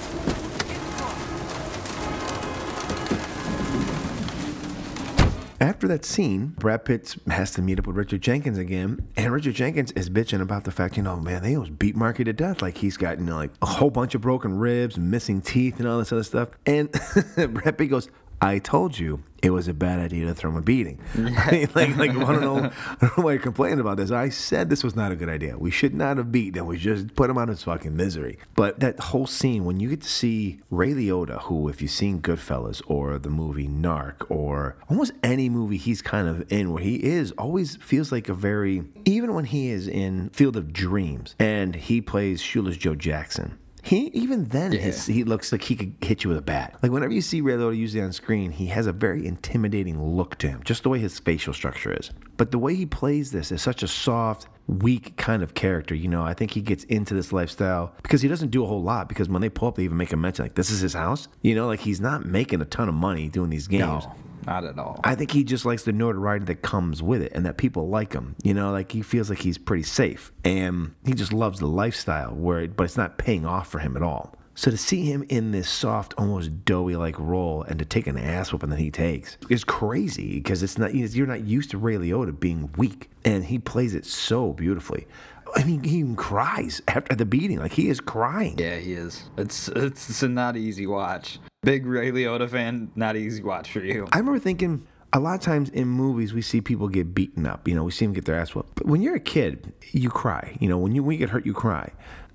After that scene, Brad Pitt has to meet up with Richard Jenkins again, and Richard Jenkins is bitching about the fact, you know, man, they almost beat Marky to death. Like he's got, you know, like a whole bunch of broken ribs, missing teeth, and all this other stuff. And Brad Pitt goes, "I told you it was a bad idea to throw him a beating." like, like, I don't know, I don't know why you're complaining about this. I said this was not a good idea. We should not have beat him. We just put him out of his fucking misery. But that whole scene, when you get to see Ray Liotta, who, if you've seen Goodfellas or the movie Narc or almost any movie he's kind of in, where he is always feels like a very, even when he is in Field of Dreams and he plays Shoeless Joe Jackson. He even then his, he looks like he could hit you with a bat. Like whenever you see Ray Liotta usually on screen, he has a very intimidating look to him, just the way his facial structure is. But the way he plays this is such a soft, weak kind of character. You know, I think he gets into this lifestyle because he doesn't do a whole lot. Because when they pull up, they even make a mention like, "This is his house." You know, like he's not making a ton of money doing these games. No, not at all. I think he just likes the notoriety that comes with it and that people like him. You know, like he feels like he's pretty safe and he just loves the lifestyle where but it's not paying off for him at all. So to see him in this soft, almost doughy like role and to take an ass whooping that he takes is crazy because it's not you're not used to Ray Liotta being weak and he plays it so beautifully. I mean, he even cries after the beating. Like he is crying. Yeah, he is. It's it's, it's a not easy watch. Big Ray Liotta fan, not easy watch for you. I remember thinking, A lot of times in movies, we see people get beaten up. You know, we see them get their ass whooped. But when you're a kid, you cry. You know, when you when you get hurt, you cry.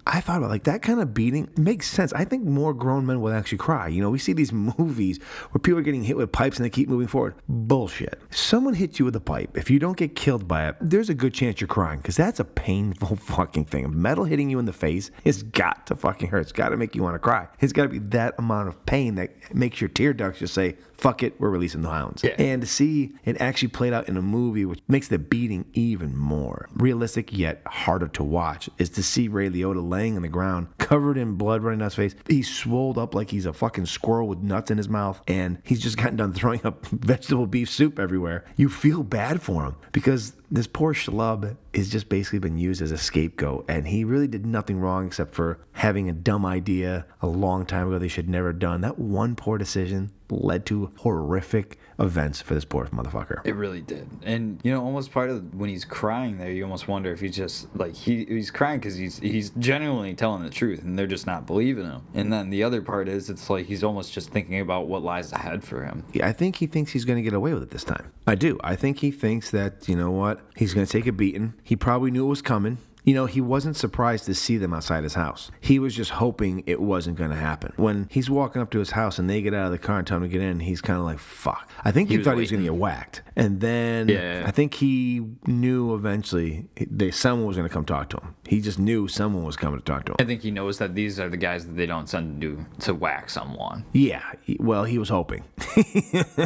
I thought about like that kind of beating makes sense. I think more grown men will actually cry. You know, we see these movies where people are getting hit with pipes and they keep moving forward. Bullshit. Someone hits you with a pipe. If you don't get killed by it, there's a good chance you're crying because that's a painful fucking thing. Metal hitting you in the face has got to fucking hurt. It's got to make you want to cry. It's got to be that amount of pain that makes your tear ducts just say, fuck it, we're releasing the hounds. Yeah. And to see it actually played out in a movie, which makes the beating even more realistic yet harder to watch, is to see Ray Liotta laying on the ground, covered in blood running down his face. He's swolled up like he's a fucking squirrel with nuts in his mouth, and he's just gotten done throwing up vegetable beef soup everywhere. You feel bad for him because this poor schlub has just basically been used as a scapegoat, and he really did nothing wrong except for having a dumb idea a long time ago they should never have done. That one poor decision led to horrific events for this poor motherfucker. It really did, and you know, almost part of when he's crying there, you almost wonder if he's just like he he's crying because he's he's genuinely telling the truth, and they're just not believing him. And then the other part is, it's like he's almost just thinking about what lies ahead for him. Yeah, I think he thinks he's going to get away with it this time. I do. I think he thinks that, you know what, he's going to take a beating. He probably knew it was coming. You know, he wasn't surprised to see them outside his house. He was just hoping it wasn't going to happen. When he's walking up to his house and they get out of the car and tell him to get in, he's kind of like, fuck. I think he, He thought he was going to get whacked. And then Yeah. I think he knew eventually they, someone was going to come talk to him. He just knew someone was coming to talk to him. I think he knows that these are the guys that they don't send to to whack someone. Yeah. Well, he was hoping.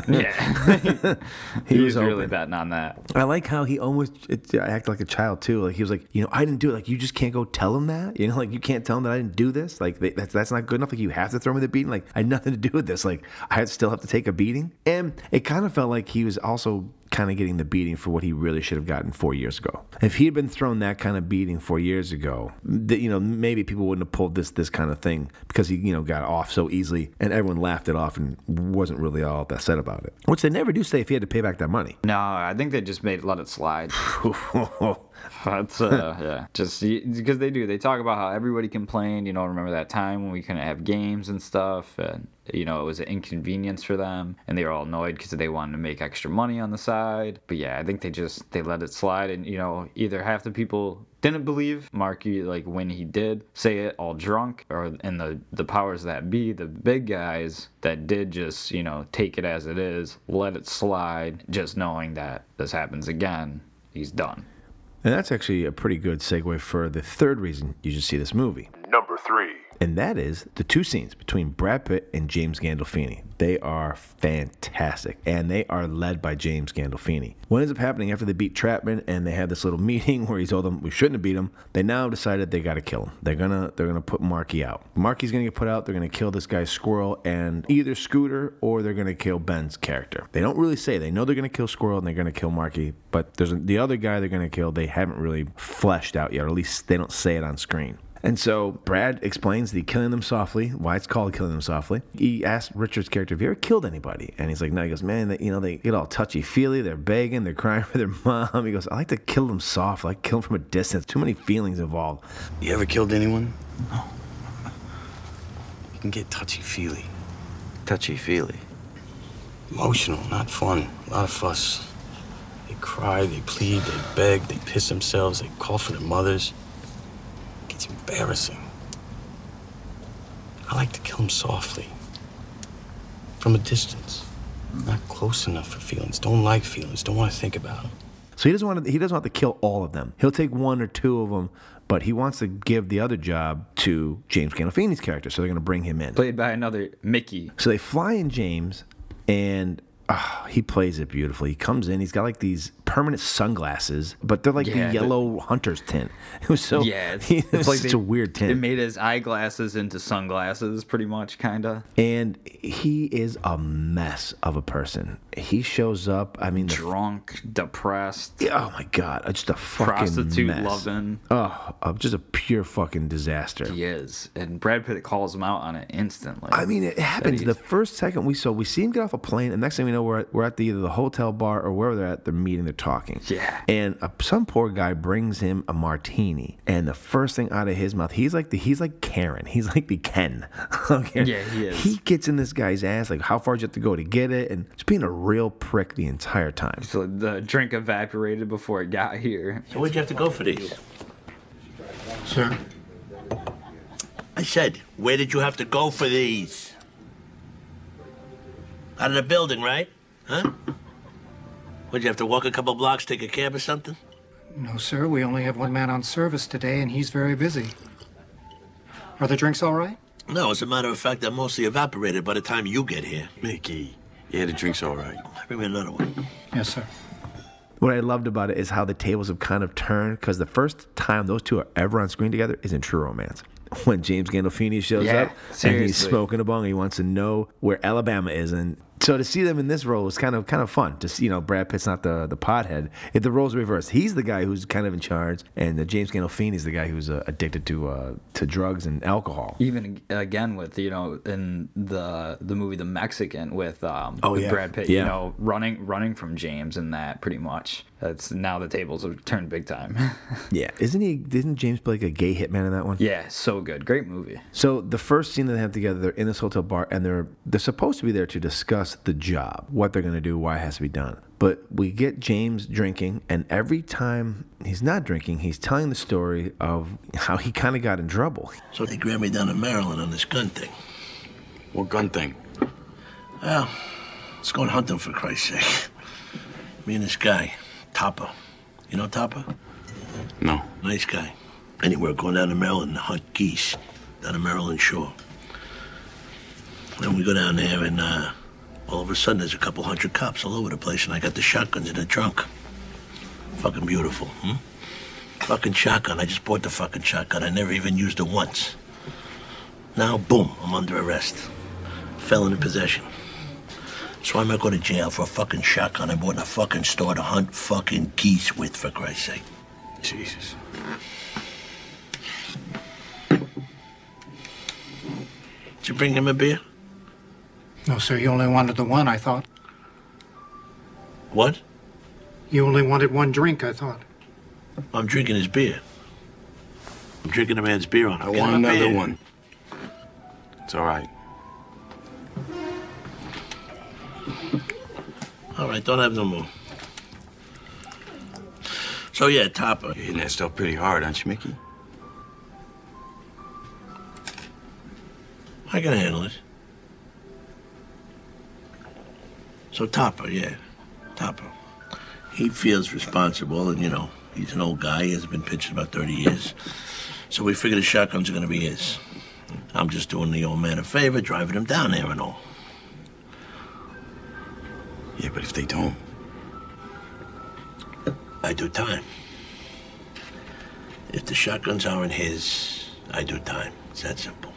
Yeah, He he was was really hoping. betting on that. I like how he almost acted like a child too. Like he was like, you know, I didn't do it. Like you just can't go tell him that. You know, like you can't tell him that I didn't do this. Like they, that's that's not good enough. Like you have to throw me the beating. Like I had nothing to do with this. Like I still have to take a beating. And it kind of felt like he was also kind of getting the beating for what he really should have gotten four years ago. If he had been thrown that kind of beating four years ago, that you know maybe people wouldn't have pulled this this kind of thing because he you know got off so easily and everyone laughed it off and wasn't really all that upset about it. Which they never do say if he had to pay back that money. No, I think they just made let it slide. That's uh, yeah, just because they do. They talk about how everybody complained. You know, remember that time when we couldn't have games and stuff, and you know it was an inconvenience for them, and they were all annoyed because they wanted to make extra money on the side. But yeah, I think they just they let it slide, and you know either half the people didn't believe Marky like when he did say it all drunk, or and the the powers that be, the big guys that did just you know take it as it is, let it slide, just knowing that this happens again, he's done. And that's actually a pretty good segue for the third reason you should see this movie. Number three. And that is the two scenes between Brad Pitt and James Gandolfini. They are fantastic, and they are led by James Gandolfini. What ends up happening after they beat Trattman and they have this little meeting where he told them we shouldn't have beat him, they now decided they got to kill him. They're gonna they're gonna put Marky out. Marky's gonna get put out. They're gonna kill this guy Squirrel and either Scooter or they're gonna kill Ben's character. They don't really say. They know they're gonna kill Squirrel and they're gonna kill Marky, but there's the other guy they're gonna kill. They haven't really fleshed out yet, or at least they don't say it on screen. And so Brad explains the killing them softly, why it's called killing them softly. He asked Richard's character, Have you ever killed anybody? And he's like, No. He goes, Man, they, you know, they get all touchy feely. They're begging, they're crying for their mom. He goes, I like to kill them soft. I like kill them from a distance. Too many feelings involved. You ever killed anyone? No. You can get touchy feely. Touchy feely. Emotional, not fun. A lot of fuss. They cry, they plead, they beg, they piss themselves, they call for their mothers. It gets embarrassing. I like to kill them softly. From a distance. Not close enough for feelings. Don't like feelings. Don't want to think about them. So he doesn't want to. He doesn't want to kill all of them. He'll take one or two of them, but he wants to give the other job to James Gandolfini's character. So they're going to bring him in. Played by another Mickey. So they fly in James, and ah, he plays it beautifully. He comes in. He's got like these permanent sunglasses, but they're like Yeah, the the- yellow hunter's tint. It was so yeah, it's, it was like such they- a weird tint. It made his eyeglasses into sunglasses, pretty much, kinda. and he is a mess of a person. He shows up. I mean, the Drunk, depressed, Yeah, oh my god, uh, just a fucking prostitute mess. loving. Oh, uh, just a pure fucking disaster. He is, and Brad Pitt calls him out on it instantly. I mean, it happens. The first second we saw, we see him get off a plane, and next thing we know, we're at, we're at the, either the hotel bar or wherever they're at. They're meeting. They're talking. Yeah. And uh, some poor guy brings him a martini, and the first thing out of his mouth, he's like the he's like Karen. He's like the Ken. okay. Yeah, he is. He gets in this guy's ass. Like, how far do you have to go to get it? And just being a real prick the entire time. So the drink evaporated before it got here. So where'd you have to go for these? Sir? I said, where did you have to go for these? Out of the building, right? Huh? Would you have to walk a couple blocks, take a cab or something? No, sir. We only have one man on service today, and he's very busy. Are the drinks all right? No, as a matter of fact, they're mostly evaporated by the time you get here. Mickey, yeah, the drink's all right. Bring me another one. Yes, sir. What I loved about it is how the tables have kind of turned because the first time those two are ever on screen together is in True Romance. When James Gandolfini shows Yeah, up and he's smoking a bong, he wants to know where Alabama is, and so to see them in this role was kind of kind of fun. To see, you know, Brad Pitt's not the the pothead. If the roles reversed, he's the guy who's kind of in charge, and uh, James Gandolfini is the guy who's uh, addicted to uh, to drugs and alcohol. Even again with you know in the the movie The Mexican with um Oh, with yeah. Brad Pitt, Yeah. you know running running from James in that pretty much. That's now the tables have turned big time. Yeah, isn't he? Didn't James play like a gay hitman in that one? yeah, so good, great movie. So the first scene that they have together, they're in this hotel bar, and they're they're supposed to be there to discuss the job, what they're going to do, why it has to be done. But we get James drinking, and every time he's not drinking, he's telling the story of how he kind of got in trouble. So they grabbed me down to Maryland on this gun thing. What gun thing? Well, let's go hunting for Christ's sake. Me and this guy, Topper. You know Topper? No. Nice guy. Anywhere going down to Maryland to hunt geese down the Maryland shore. Then we go down there, and uh, all of a sudden, there's a couple hundred cops all over the place, and I got the shotguns in the trunk. Fucking beautiful, hmm? Fucking shotgun. I just bought the fucking shotgun. I never even used it once. Now, boom, I'm under arrest. Felon in possession. So I might go to jail for a fucking shotgun I bought in a fucking store to hunt fucking geese with, for Christ's sake. Jesus. Did you bring him a beer? No, sir. You only wanted the one, I thought. What? You only wanted one drink, I thought. I'm drinking his beer. I'm drinking a man's beer on. I want another one. It's all right. All right, don't have no more. So yeah, Topper. You're hitting that stuff pretty hard, aren't you, Mickey? I can handle it. So Topper, yeah, Topper. He feels responsible, and you know, he's an old guy. He hasn't been pitching about 30 years. So we figured the shotguns are gonna be his. I'm just doing the old man a favor, driving him down there and all. Yeah, but if they don't, I do time. If the shotguns aren't his, I do time. It's that simple.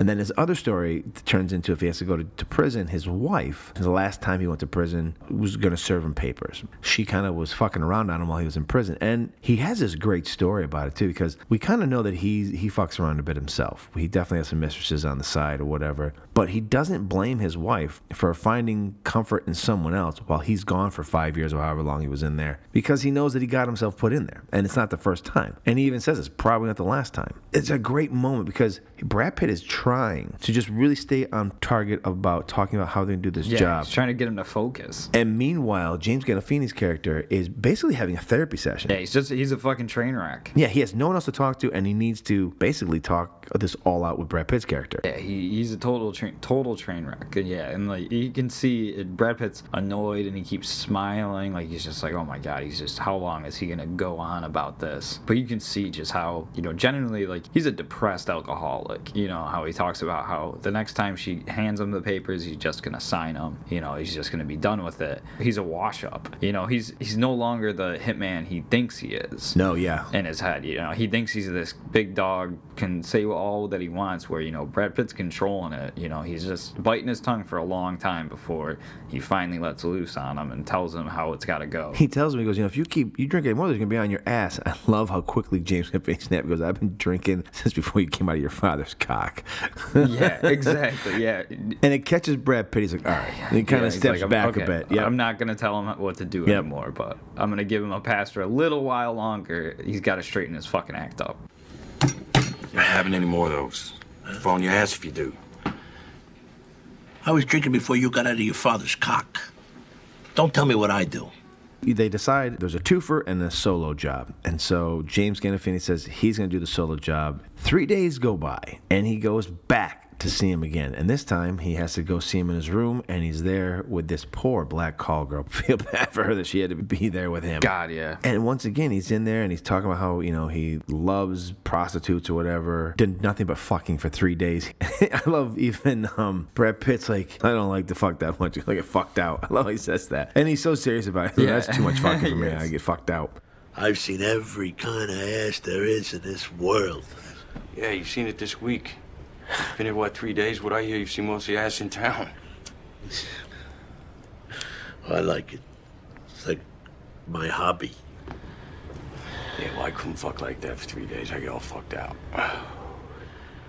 And then his other story turns into if he has to go to, to prison, his wife, the last time he went to prison, was going to serve him papers. She kind of was fucking around on him while he was in prison. And he has this great story about it, too, because we kind of know that he, he fucks around a bit himself. He definitely has some mistresses on the side or whatever. But he doesn't blame his wife for finding comfort in someone else while he's gone for five years or however long he was in there because he knows that he got himself put in there. And it's not the first time. And he even says it's probably not the last time. It's a great moment because Brad Pitt is trying to just really stay on target about talking about how they're gonna do this Yeah, job. he's trying to get him to focus. And meanwhile, James Gandolfini's character is basically having a therapy session. Yeah, he's just he's a fucking train wreck. Yeah, he has no one else to talk to, and he needs to basically talk this all out with Brad Pitt's character. Yeah, he, he's a total train total train wreck. Yeah, and like you can see it, Brad Pitt's annoyed and he keeps smiling, like he's just like, oh my god, he's just how long is he gonna go on about this? But you can see just how you know genuinely like he's a depressed alcoholic. You know how he talks about how the next time she hands him the papers, he's just gonna sign them. You know, he's just gonna be done with it. He's a wash up. You know, he's he's no longer the hitman he thinks he is. No, yeah. in his head. You know, he thinks he's this big dog, can say all that he wants. Where you know Brad Pitt's controlling it. You know, he's just biting his tongue for a long time before he finally lets loose on him and tells him how it's got to go. He tells him he goes, you know, if you keep you drink anymore, there's gonna be on your ass. I love how quickly James snapped. He goes, I've been drinking since before you came out of your father's cock. yeah, exactly. Yeah. And it catches Brad Pitt. He's like, all right. And he kind Yeah, of he's steps like, back okay, a bit. Yeah. I'm not going to tell him what to do Yep. anymore, but I'm going to give him a pass for a little while longer. He's got to straighten his fucking act up. You're having any more of those. Phone your ass if you do. I was drinking before you got out of your father's cock. Don't tell me what I do. They decide there's a twofer and a solo job. And so James Gandolfini says he's going to do the solo job. Three days go by, and he goes back to see him again. And this time he has to go see him in his room, and he's there with this poor black call girl. Feel bad for her that she had to be there with him. God, yeah. And once again, he's in there and he's talking about how, you know, he loves prostitutes or whatever. Did nothing but fucking for three days. I love even um, Brad Pitt's like, I don't like to fuck that much. I get fucked out. I love how he says that. And he's so serious about it. Yeah. That's too much fucking for me. Yes. I get fucked out. I've seen every kind of ass there is in this world. Yeah, you've seen it this week. Been here, what, three days? What I hear, you've seen most of the ass in town. I like it. It's like my hobby. Yeah, well, I couldn't fuck like that for three days. I get all fucked out.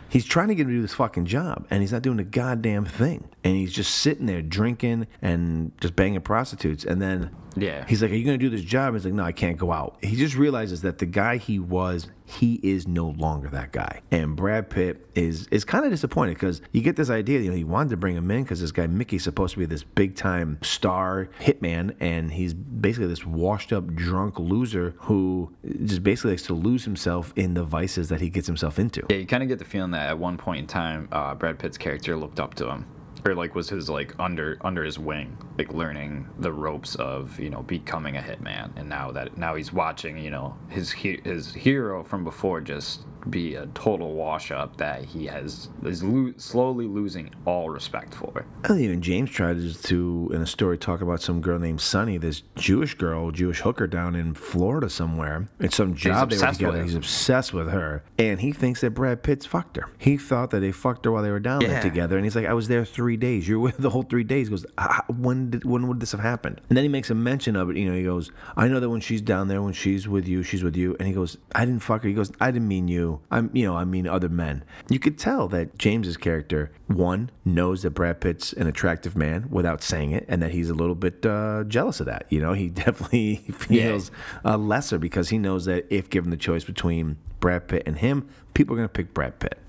He's trying to get him to do this fucking job, and he's not doing a goddamn thing. And he's just sitting there drinking and just banging prostitutes. And then Yeah. he's like, Are you going to do this job? And He's like, No, I can't go out. He just realizes that the guy he was, he is no longer that guy. And Brad Pitt is is kind of disappointed because you get this idea, you know, he wanted to bring him in because this guy Mickey's supposed to be this big time star hitman, and he's basically this washed up drunk loser who just basically likes to lose himself in the vices that he gets himself into. Yeah, you kind of get the feeling that at one point in time, uh, Brad Pitt's character looked up to him, or like was his like under under his wing, like learning the ropes of you know becoming a hitman. And now that now he's watching, you know, his his hero from before just be a total wash up that he has is lo- slowly losing all respect for. And even James tried to, in a story, talk about some girl named Sunny, this Jewish girl, Jewish hooker down in Florida somewhere. It's some job they were together. He's obsessed with her. And he thinks that Brad Pitt's fucked her. He thought that they fucked her while they were down there together. And he's like, I was there three days. You're with the whole three days. He goes, "Ah, when, did, when would this have happened? And then he makes a mention of it. You know, he goes, I know that when she's down there, when she's with you, she's with you. And he goes, I didn't fuck her. He goes, I didn't mean you. I'm, you know, I mean other men. You could tell that James's character, one, knows that Brad Pitt's an attractive man without saying it, and that he's a little bit uh, jealous of that. You know, he definitely feels uh, lesser because he knows that if given the choice between Brad Pitt and him, people are going to pick Brad Pitt.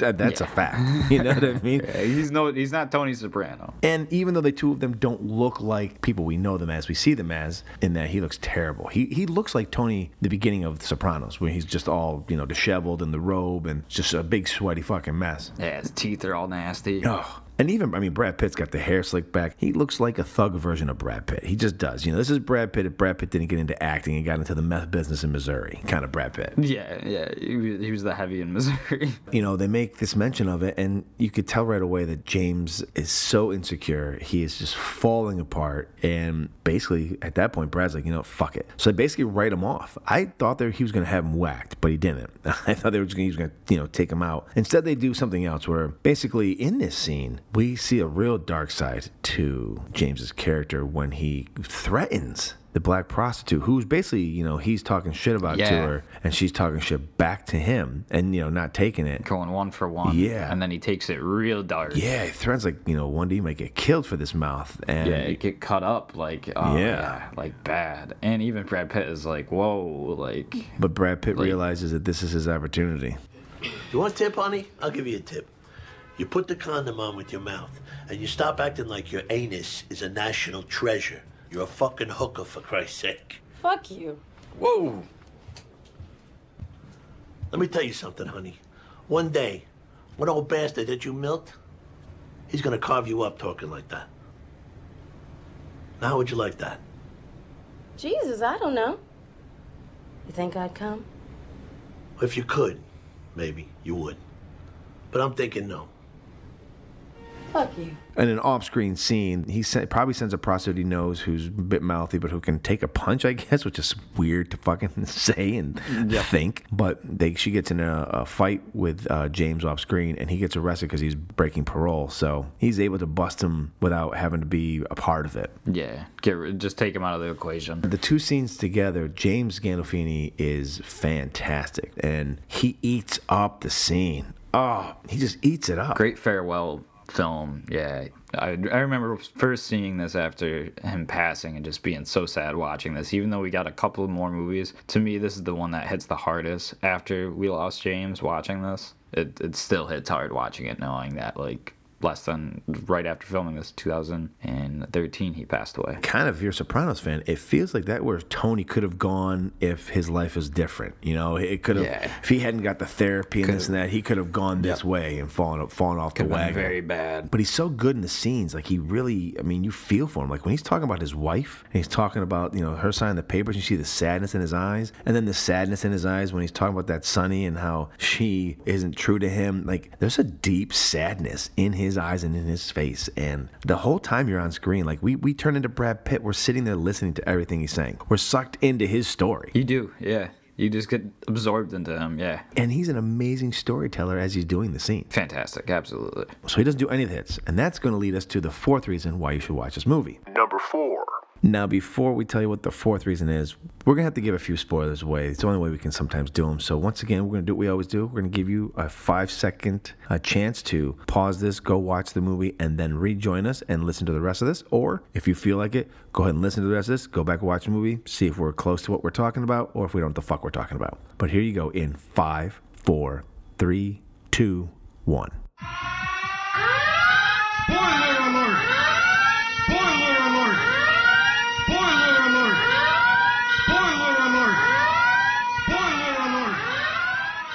That- That's a fact. You know what I mean? Yeah, he's no he's not Tony Soprano. And even though the two of them don't look like people we know them as, we see them as, in that he looks terrible. He he looks like Tony the beginning of The Sopranos, where he's just all you know disheveled in the robe and just a big sweaty fucking mess. Yeah, his teeth are all nasty. Oh. And even, I mean, Brad Pitt's got the hair slicked back. He looks like a thug version of Brad Pitt. He just does. You know, this is Brad Pitt if Brad Pitt didn't get into acting and got into the meth business in Missouri, kind of Brad Pitt. Yeah, yeah, he was, the heavy in Missouri. you know, they make this mention of it, and you could tell right away that James is so insecure. He is just falling apart. And basically, at that point, Brad's like, you know, fuck it. So they basically write him off. I thought that he was going to have him whacked, but he didn't. I thought they were just gonna, he was going to, you know, take him out. Instead, they do something else where basically in this scene, we see a real dark side to James's character when he threatens the black prostitute who's basically, you know, he's talking shit about to her and she's talking shit back to him and, you know, not taking it. Going one for one. Yeah. And then he takes it real dark. Yeah, he threatens like, you know, one day you might get killed for this mouth. And yeah, it get cut up like oh, Yeah. yeah. like bad. And even Brad Pitt is like, whoa, like but Brad Pitt Like- realizes that this is his opportunity. You want a tip, honey? I'll give you a tip. You put the condom on with your mouth, and you stop acting like your anus is a national treasure. You're a fucking hooker, for Christ's sake. Fuck you. Whoa! Let me tell you something, honey. One day, one old bastard that you milked, he's gonna carve you up talking like that. Now, how would you like that? Jesus, I don't know. You think I'd come? If you could, maybe you would. But I'm thinking no. Fuck you. In an off-screen scene, he sen- probably sends a prostitute he knows who's a bit mouthy, but who can take a punch, I guess, which is weird to fucking say and think. But they, she gets in a, a fight with uh, James off-screen, and he gets arrested because he's breaking parole. So he's able to bust him without having to be a part of it. Yeah, get rid- just take him out of the equation. The two scenes together, James Gandolfini is fantastic, and he eats up the scene. Oh, he just eats it up. Great farewell film. Yeah, I, I remember first seeing this after him passing and just being so sad watching this. Even though we got a couple more movies, to me this is the one that hits the hardest. After we lost James watching this, it it still hits hard watching it, knowing that like less than right after filming this 2013 he passed away kind of if you're a Sopranos fan, it feels like that where Tony could have gone if his life was different. You know, it could have Yeah. if he hadn't got the therapy and this and that, he could have gone this way and fallen fallen off Could the wagon. very bad. But he's so good in the scenes. Like he really, I mean, you feel for him. Like when he's talking about his wife, and he's talking about you know her signing the papers. You see the sadness in his eyes, and then the sadness in his eyes when he's talking about that Sonny and how she isn't true to him. Like there's a deep sadness in his eyes and in his face, and the whole time you're on screen, like we we turn into Brad Pitt. We're sitting there listening to everything he's saying. We're sucked into his story. you do yeah you just get absorbed into him yeah And he's an amazing storyteller as he's doing the scene. fantastic absolutely So he doesn't do any of the hits. And that's going to lead us to the fourth reason why you should watch this movie. Number four. Now, before we tell you what the fourth reason is, we're going to have to give a few spoilers away. It's the only way we can sometimes do them. So, once again, we're going to do what we always do. We're going to give you a five second uh, chance to pause this, go watch the movie, and then rejoin us and listen to the rest of this. Or if you feel like it, go ahead and listen to the rest of this, go back and watch the movie, see if we're close to what we're talking about or if we don't know what the fuck we're talking about. But here you go in five, four, three, two, one. Spoiler alert! Spoiler alert! Spoiler alert! Spoiler alert! Spoiler alert!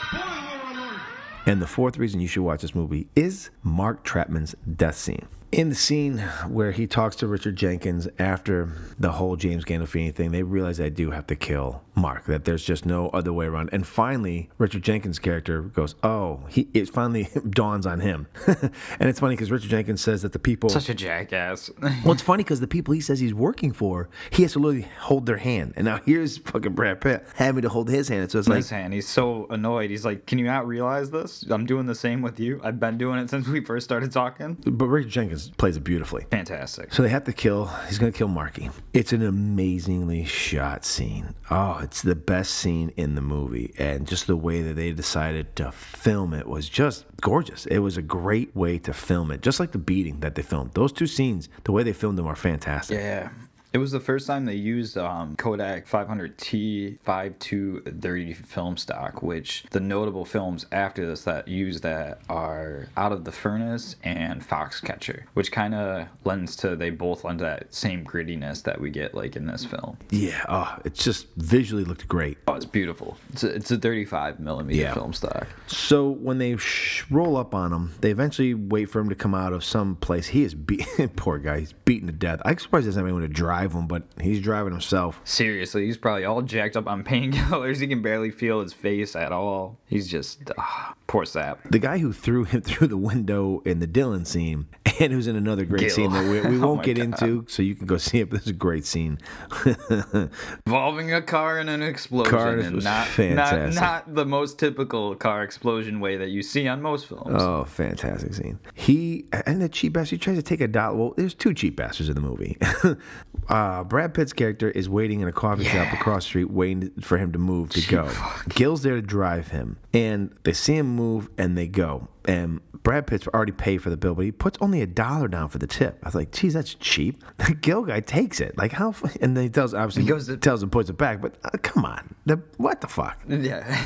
Spoiler alert! And the fourth reason you should watch this movie is Mark Trattman's death scene. In the scene where he talks to Richard Jenkins after the whole James Gandolfini thing, they realize they do have to kill Mark, that there's just no other way around. And finally, Richard Jenkins' character goes, Oh, he it finally dawns on him. and it's funny because Richard Jenkins says that the people. such a jackass well, it's funny because the people he says he's working for, he has to literally hold their hand. And now here's fucking Brad Pitt having to hold his hand. So it's like, his hand. He's so annoyed. He's like, "Can you not realize this? I'm doing the same with you. I've been doing it since we first started talking." but Richard Jenkins plays it beautifully. Fantastic. So they have to kill. He's going to kill Marky. It's an amazingly shot scene. Oh, it's the best scene in the movie, and just the way that they decided to film it was just gorgeous. It was a great way to film it, just like the beating that they filmed. Those two scenes, the way they filmed them, are fantastic. Yeah. It was the first time they used um, Kodak 500T 5230 film stock, which the notable films after this that use that are Out of the Furnace and Foxcatcher, which kind of lends to, they both lend to that same grittiness that we get like in this film. Yeah, oh, it's just visually looked great. Oh, it's beautiful. It's a, it's a 35 millimeter Yeah. film stock. So when they sh- roll up on him, they eventually wait for him to come out of some place. He is beat. poor guy. He's beaten to death. I'm surprised there's anyone to drive him, but he's driving himself. Seriously, he's probably all jacked up on painkillers. He can barely feel his face at all. He's just, ah, poor sap. The guy who threw him through the window in the Dylan scene, and who's in another great Gil. scene that we, we Oh won't my get God. into, so you can go see it. But this is a great scene. Involving a car and an explosion, Car and was not, not fantastic. not the most typical car explosion way that you see on most films. Oh, fantastic scene. He and the cheap bastard he tries to take a dollar. Well, there's two cheap bastards in the movie. Uh, Brad Pitt's character is waiting in a coffee shop across the street, waiting for him to move to go. Gil's there to drive him, and they see him move, and they go. And Brad Pitt's already paid for the bill, but he puts only a dollar down for the tip. I was like, geez, that's cheap. The Gil guy takes it. Like how? And then he tells obviously he goes tells him puts it back. But uh, come on, the what the fuck? Yeah,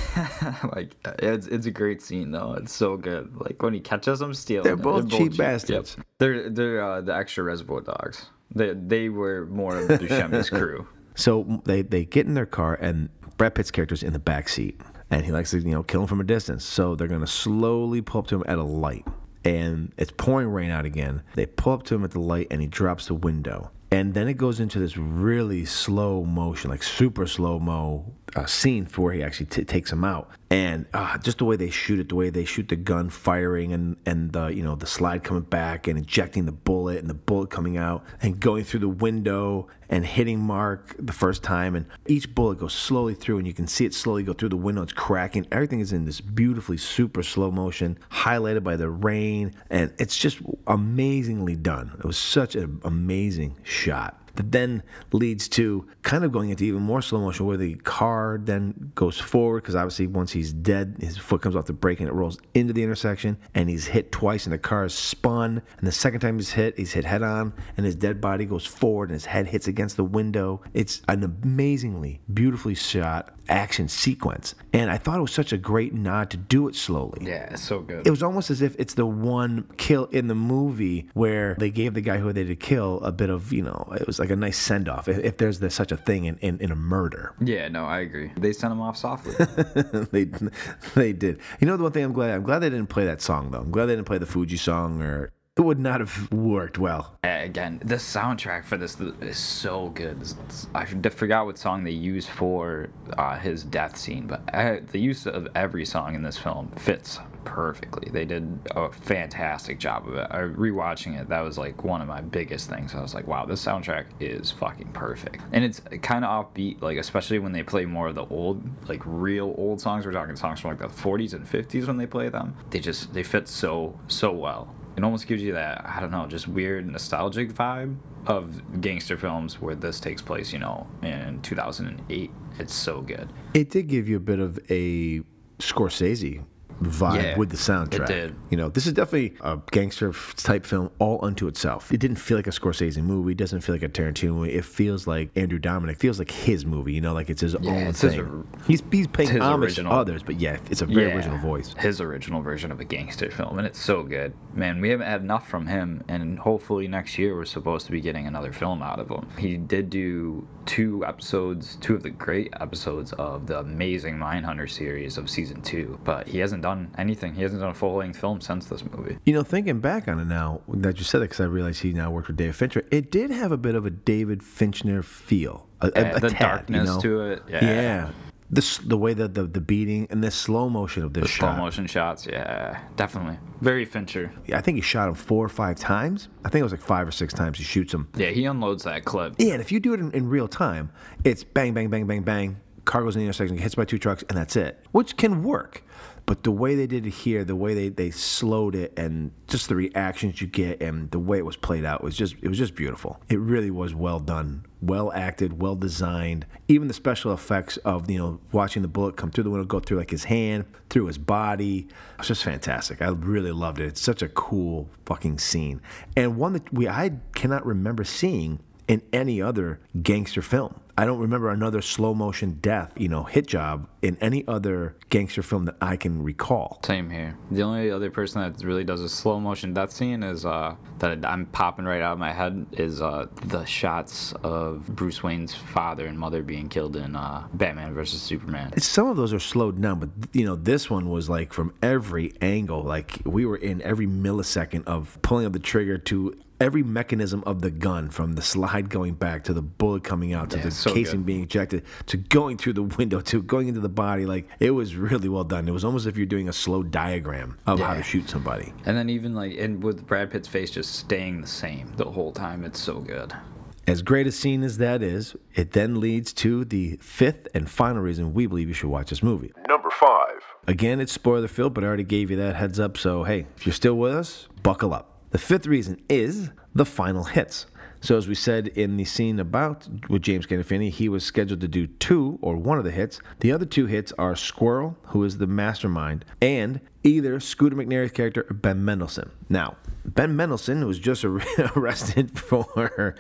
like it's it's a great scene though. It's so good. Like when he catches them stealing. They're it. both cheap bastards. Yep. They're they're uh, the extra Reservoir Dogs. They they were more of Buscemi's crew. So they, they get in their car, and Brad Pitt's character's in the back seat, and he likes to you know kill him from a distance. So they're gonna slowly pull up to him at a light, and it's pouring rain out again. They pull up to him at the light, and he drops the window, and then it goes into this really slow motion, like super slow mo uh, scene where he actually t- takes him out, and uh, just the way they shoot it, the way they shoot the gun firing, and and the you know the slide coming back and injecting the bullet and the bullet coming out and going through the window and hitting Mark the first time, and each bullet goes slowly through, and you can see it slowly go through the window. It's cracking. Everything is in this beautifully super slow motion, highlighted by the rain, and it's just amazingly done. It was such an amazing shot that then leads to kind of going into even more slow motion where the car then goes forward because obviously once he's dead his foot comes off the brake and it rolls into the intersection and he's hit twice and the car is spun. And the second time he's hit he's hit head on and his dead body goes forward and his head hits against the window. It's an amazingly beautifully shot action sequence and i thought it was such a great nod to do it slowly Yeah, it's so good. it was almost as if it's the one kill in the movie where they gave the guy who they did kill a bit of, you know, it was like a nice send off. If, if there's this, such a thing in, in, in a murder, Yeah, no, I agree. They sent him off softly. they they did. You know the one thing I'm glad I'm glad they didn't play that song though. I'm glad they didn't play the Fugees song or it would not have worked well. Again, the soundtrack for this is so good. I forgot what song they used for uh, his death scene, but uh, the use of every song in this film fits perfectly. They did a fantastic job of it. I rewatching it, that was like one of my biggest things. I was like, wow, this soundtrack is fucking perfect. And it's kind of offbeat, like especially when they play more of the old, like real old songs. We're talking songs from like the 40s and 50s when they play them. They just they fit so so well. It almost gives you that I don't know, just weird nostalgic vibe of gangster films where this takes place. You know, in 2008. It's so good. It did give you a bit of a Scorsese vibe Yeah, with the soundtrack. it did. You know, this is definitely a gangster type film all unto itself. It didn't feel like a Scorsese movie. It doesn't feel like a Tarantino movie. It feels like Andrew Dominik. It feels like his movie. You know, like it's his Yeah, own it's thing. or- he's he's paying his homage original. to others, but yeah, it's a very Yeah, original voice. His original version of a gangster film, and it's so good. Man, we haven't had enough from him, and hopefully next year we're supposed to be getting another film out of him. He did do two episodes, two of the great episodes of the amazing Mindhunter series of season two, but he hasn't done anything. He hasn't done a full length film since this movie. You know, thinking back on it now that you said it, because I realized he now worked with David Fincher, it did have a bit of a David Fincher feel. A, a- Yeah, a the tad, darkness you know? to it, yeah. The, s- the way that the, the beating and the slow motion of this The slow motion shots, yeah, definitely. Very Fincher. Yeah, I think he shot him four or five times. I think it was like five or six times he shoots him. Yeah, he unloads that clip. Yeah, and if you do it in, in real time, it's bang, bang, bang, bang, bang. Car goes in the intersection, hits by two trucks, and that's it, which can work. But the way they did it here, the way they, they slowed it, and just the reactions you get, and the way it was played out was just it was just beautiful. It really was well done, well acted, well designed. Even the special effects of you know watching the bullet come through the window, go through like his hand, through his body, it was just fantastic. I really loved it. It's such a cool fucking scene, and one that we I cannot remember seeing in any other gangster film. I don't remember another slow motion death, you know, hit job in any other gangster film that I can recall. Same here. The only other person that really does a slow motion death scene is uh, that I'm popping right out of my head is uh, the shots of Bruce Wayne's father and mother being killed in uh, Batman versus Superman. Some of those are slowed down, but you know, this one was like from every angle. Like we were in every millisecond of pulling of the trigger to every mechanism of the gun, from the slide going back to the bullet coming out to Yeah, the so casing good. being ejected to going through the window to going into the body. Like it was really well done. It was almost as if you're doing a slow diagram of how to shoot somebody. And then even like, and with Brad Pitt's face just staying the same the whole time, it's so good. As great a scene as that is, it then leads to the fifth and final reason we believe you should watch this movie. Number five. Again, it's spoiler filled, but I already gave you that heads up. So, hey, if you're still with us, buckle up. The fifth reason is the final hits. So, as we said in the scene about with James Gandolfini, he was scheduled to do two or one of the hits. The other two hits are Squirrel, who is the mastermind, and either Scooter McNairy's character or Ben Mendelsohn. Now, Ben Mendelsohn was just ar- arrested for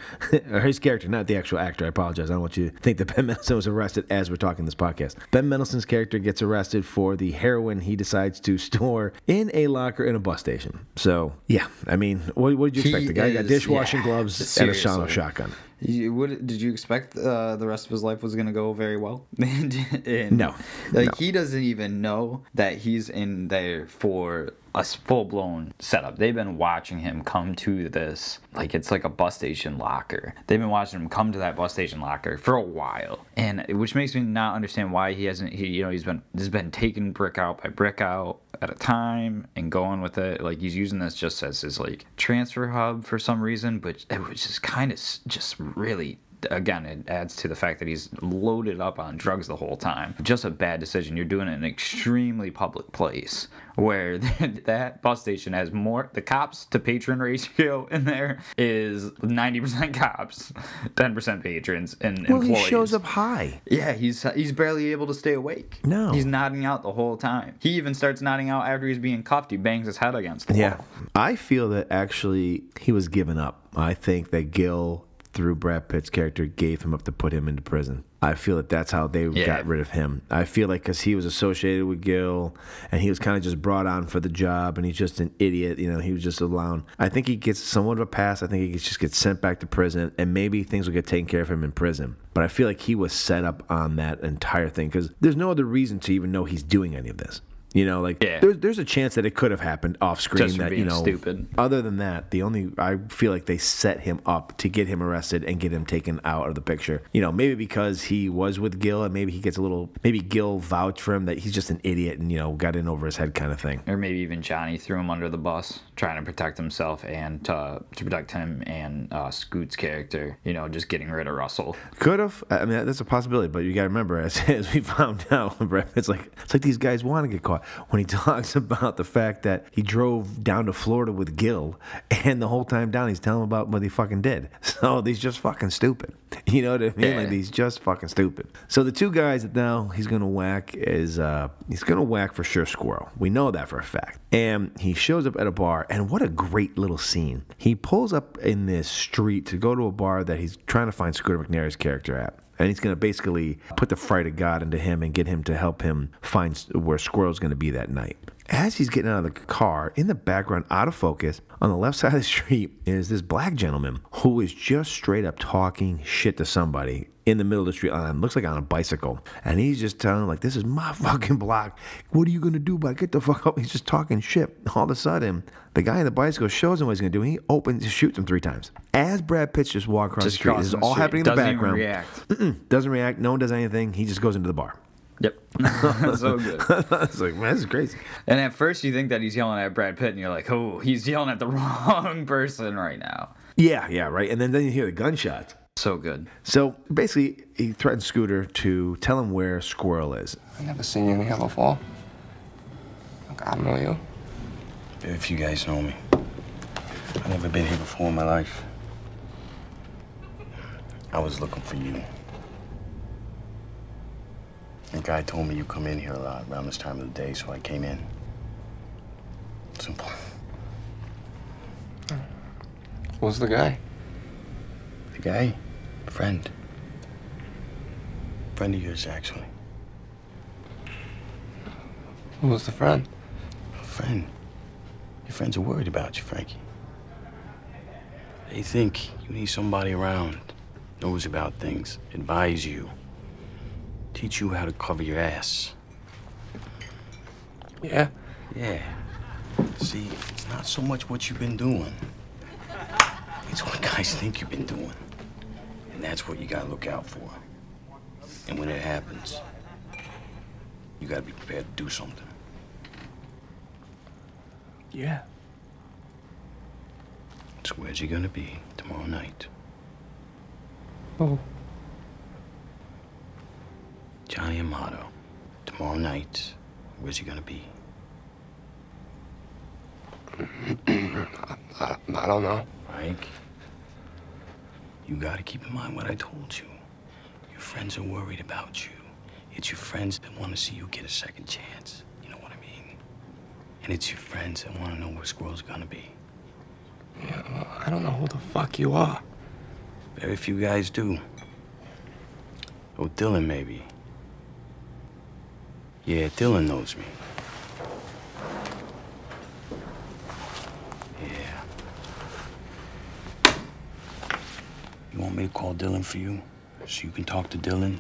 or his character, not the actual actor. I apologize. I don't want you to think that Ben Mendelsohn was arrested as we're talking this podcast. Ben Mendelsohn's character gets arrested for the heroin he decides to store in a locker in a bus station. So, yeah, I mean, what, what did you expect? He The guy got dishwashing yeah, gloves and a seriously. shotgun. You, what, did you expect uh, the rest of his life was going to go very well? And, No, Like, no. he doesn't even know that he's in there for a full blown setup. They've been watching him come to this like it's like a bus station locker. They've been watching him come to that bus station locker for a while, and which makes me not understand why he hasn't. He you know he's been he's been taking brick out by brick out at a time and going with it. Like he's using this just as his like transfer hub for some reason, but it was just kind of just really again, it adds to the fact that he's loaded up on drugs the whole time. Just a bad decision. You're doing it in an extremely public place where that bus station has more, the cops to patron ratio in there is 90% cops, 10% patrons, and Well, employees. he shows up high. Yeah, he's he's barely able to stay awake. No. He's nodding out the whole time. He even starts nodding out after he's being cuffed. He bangs his head against the Yeah. wall. I feel that actually he was given up. I think that Gil, through Brad Pitt's character, gave him up to put him into prison. I feel that that's how they Yeah. got rid of him. I feel like because he was associated with Gil and he was kind of just brought on for the job and he's just an idiot. You know, he was just allowed. I think he gets somewhat of a pass. I think he just gets sent back to prison and maybe things will get taken care of him in prison. But I feel like he was set up on that entire thing because there's no other reason to even know he's doing any of this. You know, like Yeah. there's there's a chance that it could have happened off screen. That you know, stupid. other than that, the only I feel like they set him up to get him arrested and get him taken out of the picture. You know, maybe because he was with Gil and maybe he gets a little maybe Gil vouched for him that he's just an idiot and you know got in over his head kind of thing. Or maybe even Johnny threw him under the bus, trying to protect himself and uh, to protect him and uh, Scoot's character. You know, just getting rid of Russell. Could have. I mean, that's a possibility. But you got to remember, as, as we found out, Pitt's like it's like these guys want to get caught. When he talks about the fact that he drove down to Florida with Gil, and the whole time down he's telling him about what he fucking did. So he's just fucking stupid. You know what I mean? Yeah. Like he's just fucking stupid. So the two guys that now he's gonna whack is uh he's gonna whack for sure Squirrel. We know that for a fact. And he shows up at a bar, and what a great little scene. He pulls up in this street to go to a bar that he's trying to find Scooter McNairy's character at. And he's going to basically put the fright of God into him and get him to help him find where Squirrel's going to be that night. As he's getting out of the car, in the background, out of focus, on the left side of the street is this black gentleman who is just straight up talking shit to somebody in the middle of the street on looks like on a bicycle. And he's just telling like, this is my fucking block. What are you gonna do about it? get the fuck up? He's just talking shit. All of a sudden, the guy in the bicycle shows him what he's gonna do. And he opens shoots him three times. As Brad Pitt just walks across Just the street, this is all street. happening in the Doesn't even background. react. Doesn't react. No one does anything. He just goes into the bar. Yep. so good. it's like, man, this is crazy. And at first you think that he's yelling at Brad Pitt, and you're like, oh, he's yelling at the wrong person right now. Yeah, yeah, right. And then, then you hear the gunshots. So good. So basically, he threatens Scooter to tell him where Squirrel is. I've never seen you in here before. Look, I don't know you. Very few guys know me. I've never been here before in my life. I was looking for you. A guy told me you come in here a lot around this time of the day, so I came in. Simple. Who's the guy? The guy? Friend. Friend of yours, actually. Who's the friend? A friend. Your friends are worried about you, Frankie. They think you need somebody around, knows about things, advise you, teach you how to cover your ass. Yeah. Yeah. See, it's not so much what you've been doing. It's what guys think you've been doing. And that's what you gotta look out for. And when it happens, you gotta be prepared to do something. Yeah. So where's he gonna be tomorrow night? Oh. Johnny Amato. Tomorrow night, where's he gonna be? I, I don't know. Frank, you gotta keep in mind what I told you. Your friends are worried about you. It's your friends that want to see you get a second chance. You know what I mean? And it's your friends that want to know where Squirrel's gonna be. Yeah, well, I don't know who the fuck you are. Very few guys do. Oh, Dillon, maybe. Yeah, Dillon knows me. You want me to call Dillon for you? So you can talk to Dillon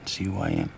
and see who I am?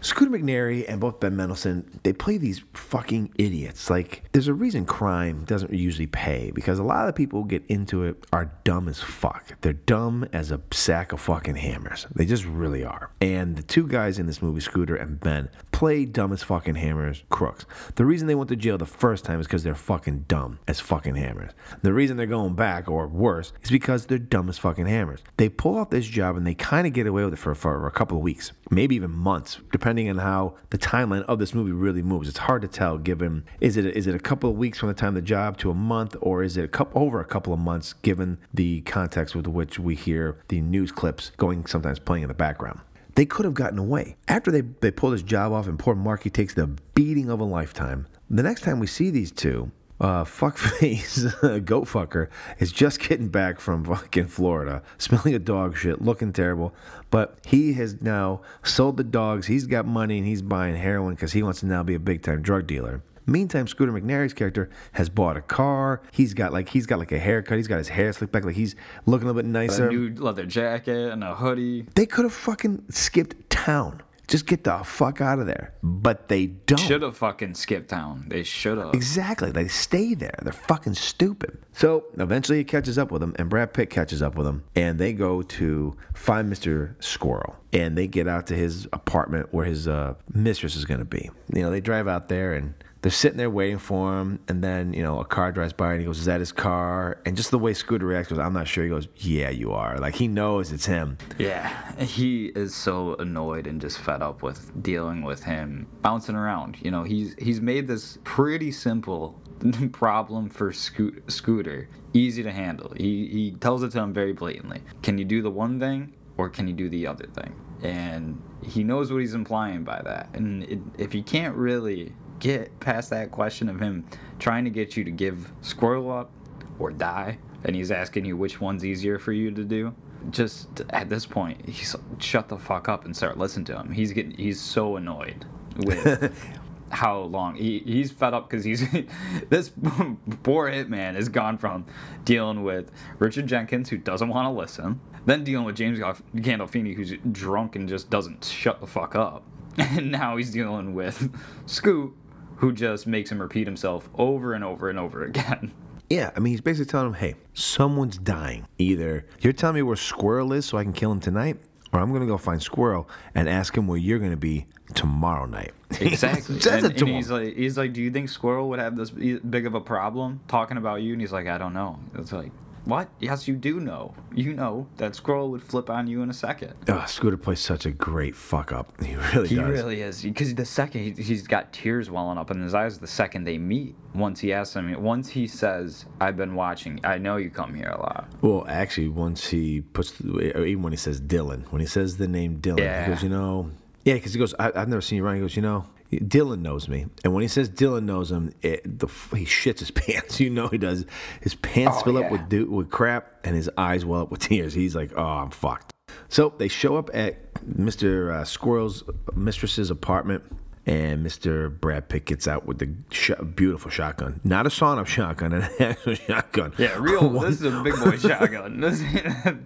Scooter McNairy and both Ben Mendelsohn, they play these fucking idiots. Like, there's a reason crime doesn't usually pay because a lot of the people who get into it are dumb as fuck. They're dumb as a sack of fucking hammers. They just really are. And the two guys in this movie, Scooter and Ben, play dumb as fucking hammers crooks. The reason they went to jail the first time is because they're fucking dumb as fucking hammers. The reason they're going back, or worse, is because they're dumb as fucking hammers. They pull off this job and they kind of get away with it for, for a couple of weeks, maybe even months, depending on how the timeline of this movie really moves. It's hard to tell given is it is it a couple of weeks from the time the job to a month, or is it a couple over a couple of months given the context with which we hear the news clips going sometimes playing in the background. They could have gotten away. After they, they pull this job off and poor Marky takes the beating of a lifetime, the next time we see these two, uh, fuckface goat fucker is just getting back from fucking Florida, smelling a dog shit, looking terrible. But he has now sold the dogs. He's got money and he's buying heroin because he wants to now be a big time drug dealer. Meantime, Scooter McNairy's character has bought a car. He's got like he's got like a haircut. He's got his hair slicked back. Like he's looking a little bit nicer. A new leather jacket and a hoodie. They could have fucking skipped town. Just get the fuck out of there. But they don't. Should have fucking skipped town. They should have. Exactly. They stay there. They're fucking stupid. So eventually he catches up with them, and Brad Pitt catches up with them, and they go to find Mr. Squirrel. And they get out to his apartment where his uh, mistress is going to be. You know, they drive out there, and they're sitting there waiting for him, and then you know a car drives by, and he goes, "Is that his car?" And just the way Scooter reacts, goes, "I'm not sure." He goes, "Yeah, you are." Like he knows it's him. Yeah, he is so annoyed and just fed up with dealing with him bouncing around. You know, he's he's made this pretty simple problem for Sco- Scooter easy to handle. He he tells it to him very blatantly. Can you do the one thing or can you do the other thing? And he knows what he's implying by that. And it, if you can't really get past that question of him trying to get you to give Squirrel up or die, and he's asking you which one's easier for you to do, just at this point, he's shut the fuck up and start listening to him. He's getting he's so annoyed with how long he, he's fed up because he's this poor hitman has gone from dealing with Richard Jenkins who doesn't want to listen, then dealing with James Gandolfini who's drunk and just doesn't shut the fuck up, and now he's dealing with Scoot who just makes him repeat himself over and over and over again. Yeah, I mean, he's basically telling him, hey, someone's dying. Either you're telling me where Squirrel is so I can kill him tonight, or I'm going to go find Squirrel and ask him where you're going to be tomorrow night. Exactly. And, and he's like, he's like, do you think Squirrel would have this big of a problem talking about you? And he's like, I don't know. It's like, what? Yes, you do know. You know that Squirrel would flip on you in a second. Oh, Scooter plays such a great fuck up. He really he does. He really is because the second he, he's got tears welling up in his eyes the second they meet once he asks him once he says i've been watching i know you come here a lot Well, actually, once he puts, even when he says Dillon, when he says the name Dillon, Yeah. he goes, you know, yeah, because he goes, I, I've never seen you around. He goes, you know, Dillon knows me, and when he says Dillon knows him, it, the he shits his pants. You know he does. His pants Oh, fill yeah. up with do, with crap, and his eyes well up with tears. He's like, oh, I'm fucked. So they show up at Mr. Uh, Squirrel's mistress's apartment. And Mr. Brad Pitt gets out with the sh- beautiful shotgun. Not a sawn up shotgun, an actual shotgun. yeah real One- this is a big boy shotgun this,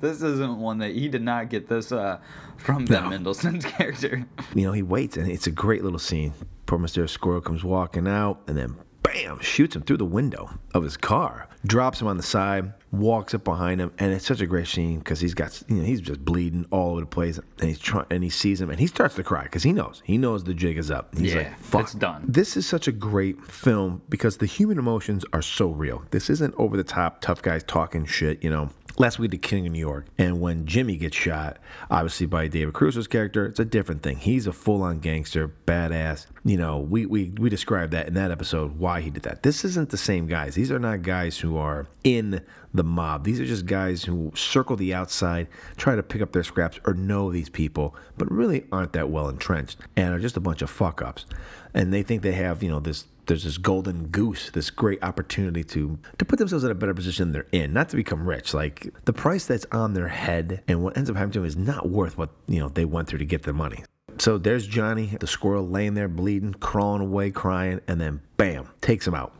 this isn't one that he did not get this uh, from Ben No. Mendelsohn's character you know, he waits, and it's a great little scene. Poor Mr. Squirrel comes walking out, and then bam, shoots him through the window of his car, drops him on the side, walks up behind him, and it's such a great scene because he's got, you know, he's just bleeding all over the place, and he's trying, and he sees him, and he starts to cry because he knows, he knows the jig is up. He's Yeah, like, fuck, it's done. This is such a great film because the human emotions are so real. This isn't over the top, tough guys talking shit, you know. Last week, The King of New York, and when Jimmy gets shot, obviously by David Caruso's character, it's a different thing. He's a full-on gangster, badass. You know, we we we described that in that episode why he did that. This isn't the same guys. These are not guys who are in the mob. These are just guys who circle the outside, try to pick up their scraps, or know these people, but really aren't that well entrenched, and are just a bunch of fuck ups. And they think they have, you know, this there's this golden goose, this great opportunity to to put themselves in a better position than they're in, not to become rich. Like the price that's on their head and what ends up happening to them is not worth what you know they went through to get the money. So there's Johnny, the squirrel, laying there bleeding, crawling away, crying, and then bam, takes him out.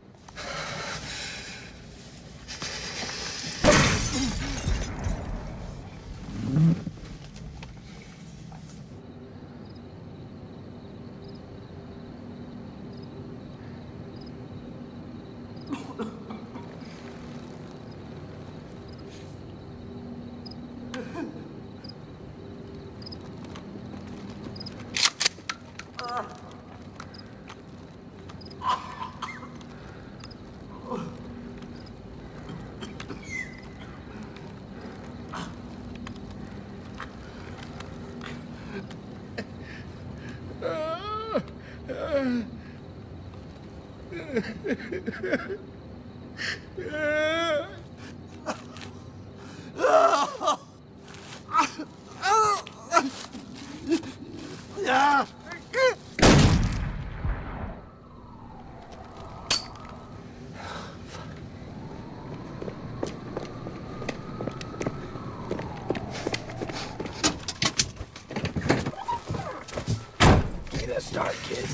a start, kid.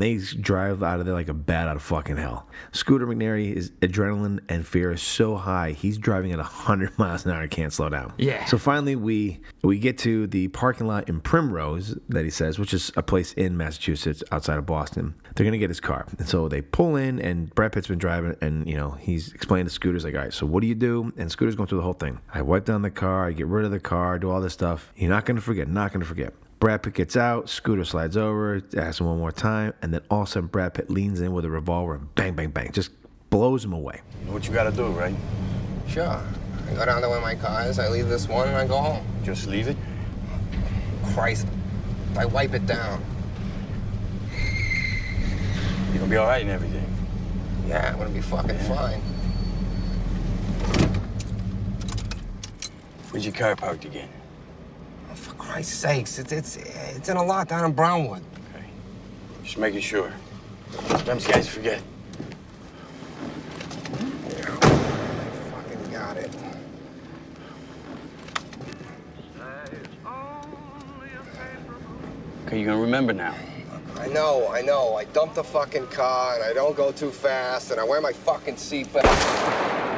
And they drive out of there like a bat out of fucking hell. Scooter McNairy is adrenaline and fear is so high, he's driving at 100 miles an hour, can't slow down. Yeah. So finally, we we get to the parking lot in Primrose that he says, which is a place in Massachusetts outside of Boston. They're gonna get his car, and so they pull in, and Brad Pitt's been driving, and you know he's explaining to Scooter's like, all right, so what do you do? And Scooter's going through the whole thing. I wipe down the car, I get rid of the car, do all this stuff. You're not gonna forget, not gonna forget. Brad Pitt gets out, Scooter slides over, asks him one more time, and then all of a sudden Brad Pitt leans in with a revolver and bang, bang, bang, just blows him away. Know what you gotta do, right? Sure. I go down to where my car is, I leave this one, and I go home. Just leave it? Christ. I wipe it down. You're gonna be all right and everything. Yeah, I'm gonna be fucking fine. Where's your car parked again? Christ's sakes, it's, it's, it's in a lot down in Brownwood. Okay. Just making sure. Sometimes guys forget. Fucking got it. Okay, you gonna remember now. I know, I know. I dump the fucking car, and I don't go too fast, and I wear my fucking seatbelt.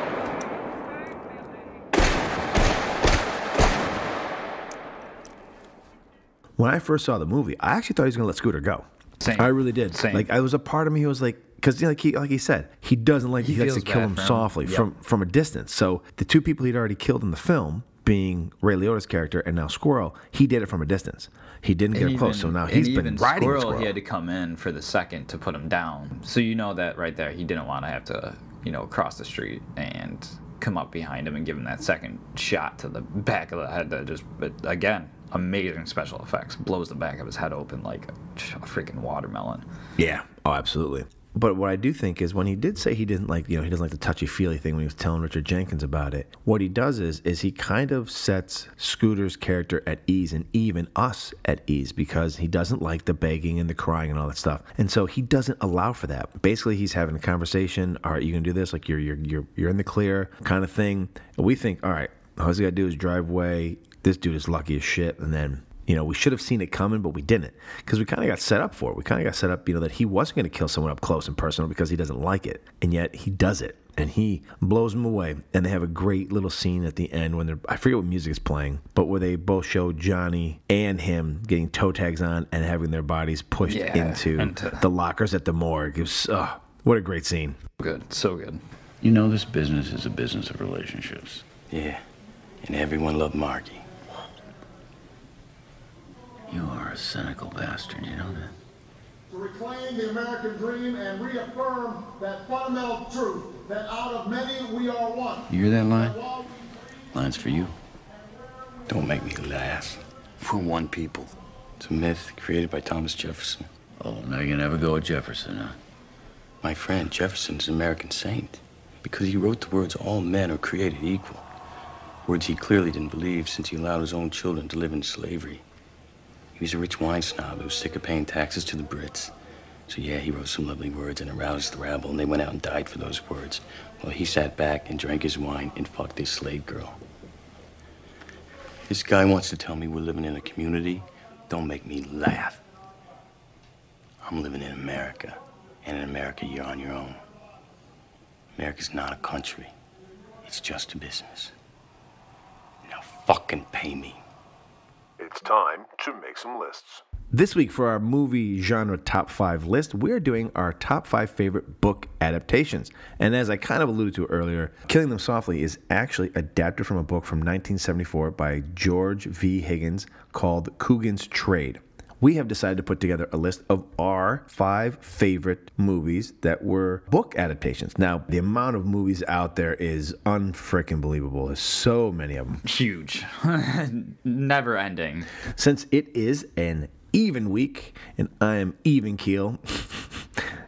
When I first saw the movie, I actually thought he was gonna let Scooter go. Same. I really did. Same. Like I was a part of me who was like, because like he like he said, he doesn't like He he, likes to kill him him. softly Yep. from from a distance. So the two people he'd already killed in the film, being Ray Liotta's character and now Squirrel, he did it from a distance. He didn't get And close. So now he's been riding Squirrel, Squirrel. He had to come in for the second to put him down. So you know that right there, he didn't want to have to, you know, cross the street and come up behind him and give him that second shot to the back of the head. That just, but again, amazing special effects. Blows the back of his head open like a freaking watermelon. Yeah. Oh, absolutely. But what I do think is when he did say he didn't like, you know, he doesn't like the touchy feely thing when he was telling Richard Jenkins about it. What he does is, is he kind of sets Scooter's character at ease and even us at ease because he doesn't like the begging and the crying and all that stuff. And so he doesn't allow for that. Basically, he's having a conversation. All right, you can do this. Like you're you're you're you're in the clear, kind of thing. And we think, all right, all he's got to do is drive away. This dude is lucky as shit, and then you know, we should have seen it coming, but we didn't because we kind of got set up for it. We kind of got set up, you know, that he wasn't going to kill someone up close and personal because he doesn't like it. And yet he does it and he blows him away. And they have a great little scene at the end when they're, I forget what music is playing, but where they both show Johnny and him getting toe tags on and having their bodies pushed Yeah, into into- the lockers at the morgue. It was, oh, what a great scene. Good. So good. You know, this business is a business of relationships. Yeah. And everyone loved Marky. You are a cynical bastard, you know that? to reclaim the American dream and reaffirm that fundamental truth that out of many we are one. You hear that line? Line's for you. Don't make me laugh. We're one people. It's a myth created by Thomas Jefferson. Oh, now you're gonna have a go at Jefferson, huh? My friend, Jefferson's an American saint because he wrote the words, all men are created equal. Words he clearly didn't believe since he allowed his own children to live in slavery. He was a rich wine snob who was sick of paying taxes to the Brits. So yeah, he wrote some lovely words and aroused the rabble, and they went out and died for those words. Well, he sat back and drank his wine and fucked his slave girl. This guy wants to tell me we're living in a community. Don't make me laugh. I'm living in America, and in America, you're on your own. America's not a country. It's just a business. Now fucking pay me. It's time to make some lists. This week, for our movie genre top five list, we're doing our top five favorite book adaptations. And as I kind of alluded to earlier, Killing Them Softly is actually adapted from a book from 1974 by George V. Higgins called Coogan's Trade. We have decided to put together a list of our five favorite movies that were book adaptations. Now, the amount of movies out there is unfreaking believable. There's so many of them. Huge. Never ending. Since it is an even week and I am even keel,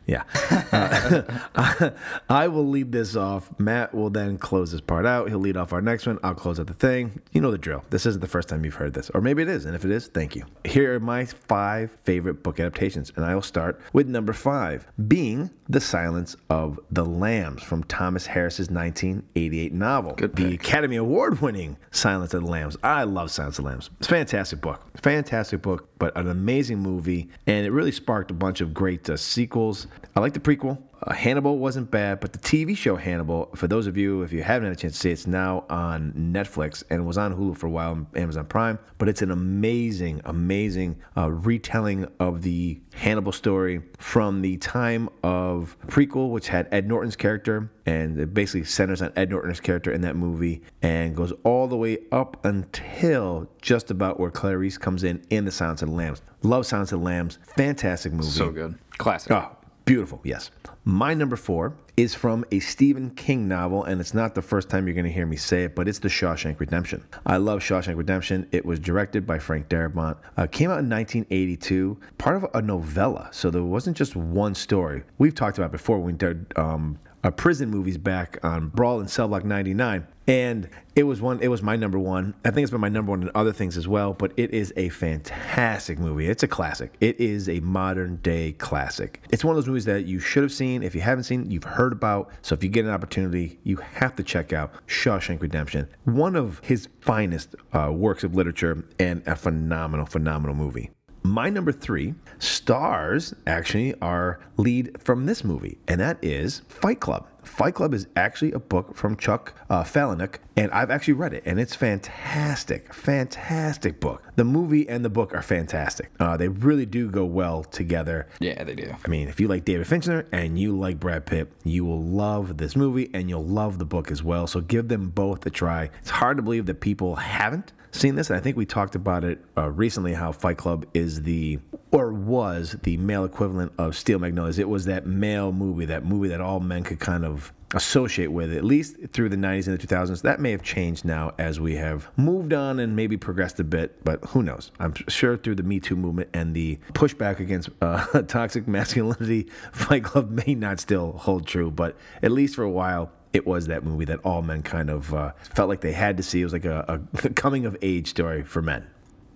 Yeah. Uh, I will lead this off. Matt will then close this part out. He'll lead off our next one. I'll close out the thing. You know the drill. This isn't the first time you've heard this, or maybe it is. And if it is, thank you. Here are my five favorite book adaptations, and I will start with number five, being The Silence of the Lambs from Thomas Harris's 1988 novel. the Academy Award winning Silence of the Lambs. I love Silence of the Lambs. It's a fantastic book. Fantastic book, but an amazing movie, and it really sparked a bunch of great uh, sequels. I like the prequel. Uh, Hannibal wasn't bad, but the TV show Hannibal, for those of you, if you haven't had a chance to see it, it's now on Netflix and was on Hulu for a while on Amazon Prime. But it's an amazing, amazing uh, retelling of the Hannibal story from the time of prequel, which had Ed Norton's character, and it basically centers on Ed Norton's character in that movie and goes all the way up until just about where Clarice comes in in The Silence of the Lambs. Love Silence of the Lambs. Fantastic movie. So good. Classic. Oh, beautiful. Yes. My number four is from a Stephen King novel, and it's not the first time you're going to hear me say it, but it's The Shawshank Redemption. I love Shawshank Redemption. It was directed by Frank Darabont. Uh, came out in 1982, part of a novella, so there wasn't just one story. We've talked about before when we did um, uh, prison movies back on Brawl in Cell Block 99. And it was one. It was my number one. I think it's been my number one in other things as well. But it is a fantastic movie. It's a classic. It is a modern day classic. It's one of those movies that you should have seen. If you haven't seen, you've heard about. So if you get an opportunity, you have to check out Shawshank Redemption. One of his finest uh, works of literature and a phenomenal, phenomenal movie. My number three stars actually are lead from this movie, and that is Fight Club. Fight Club is actually a book from Chuck uh, Palahniuk, and I've actually read it, and it's fantastic, fantastic book. The movie and the book are fantastic. Uh, they really do go well together. Yeah, they do. I mean, if you like David Fincher and you like Brad Pitt, you will love this movie, and you'll love the book as well. So give them both a try. It's hard to believe that people haven't seen this. And I think we talked about it uh, recently how Fight Club is the, or was the male equivalent of Steel Magnolias. It was that male movie, that movie that all men could kind of associate with, at least through the 90s and the 2000s. That may have changed now as we have moved on and maybe progressed a bit, but who knows? I'm sure through the Me Too movement and the pushback against uh, toxic masculinity, Fight Club may not still hold true, but at least for a while, it was that movie that all men kind of uh, felt like they had to see. It was like a, a coming of age story for men.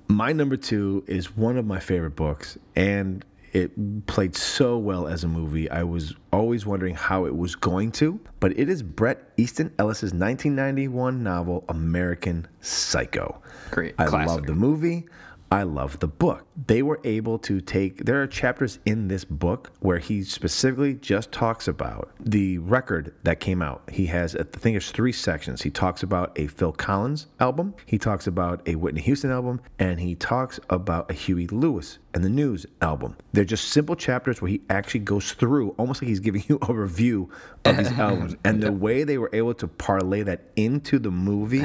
My number two is one of my favorite books, and it played so well as a movie. I was always wondering how it was going to, but it is Bret Easton Ellis's 1991 novel American Psycho. Great. I Classic. love the movie. I love the book. They were able to take, there are chapters in this book where he specifically just talks about the record that came out. He has, I think it's three sections. He talks about a Phil Collins album, he talks about a Whitney Houston album, and he talks about a Huey Lewis and the News album. They're just simple chapters where he actually goes through, almost like he's giving you a review of these albums. And the way they were able to parlay that into the movie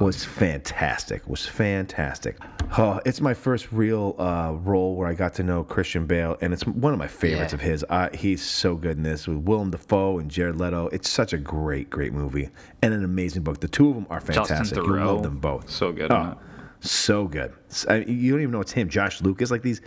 was fantastic. Was fantastic. Oh, it's my first real uh, role where I got to know Christian Bale, and it's one of my favorites Yeah. of his. Uh, he's so good in this with Willem Dafoe and Jared Leto. It's such a great, great movie and an amazing book. The two of them are fantastic. You love them both. so good Oh, so good. I- you don't even know it's him. Josh Lucas, like these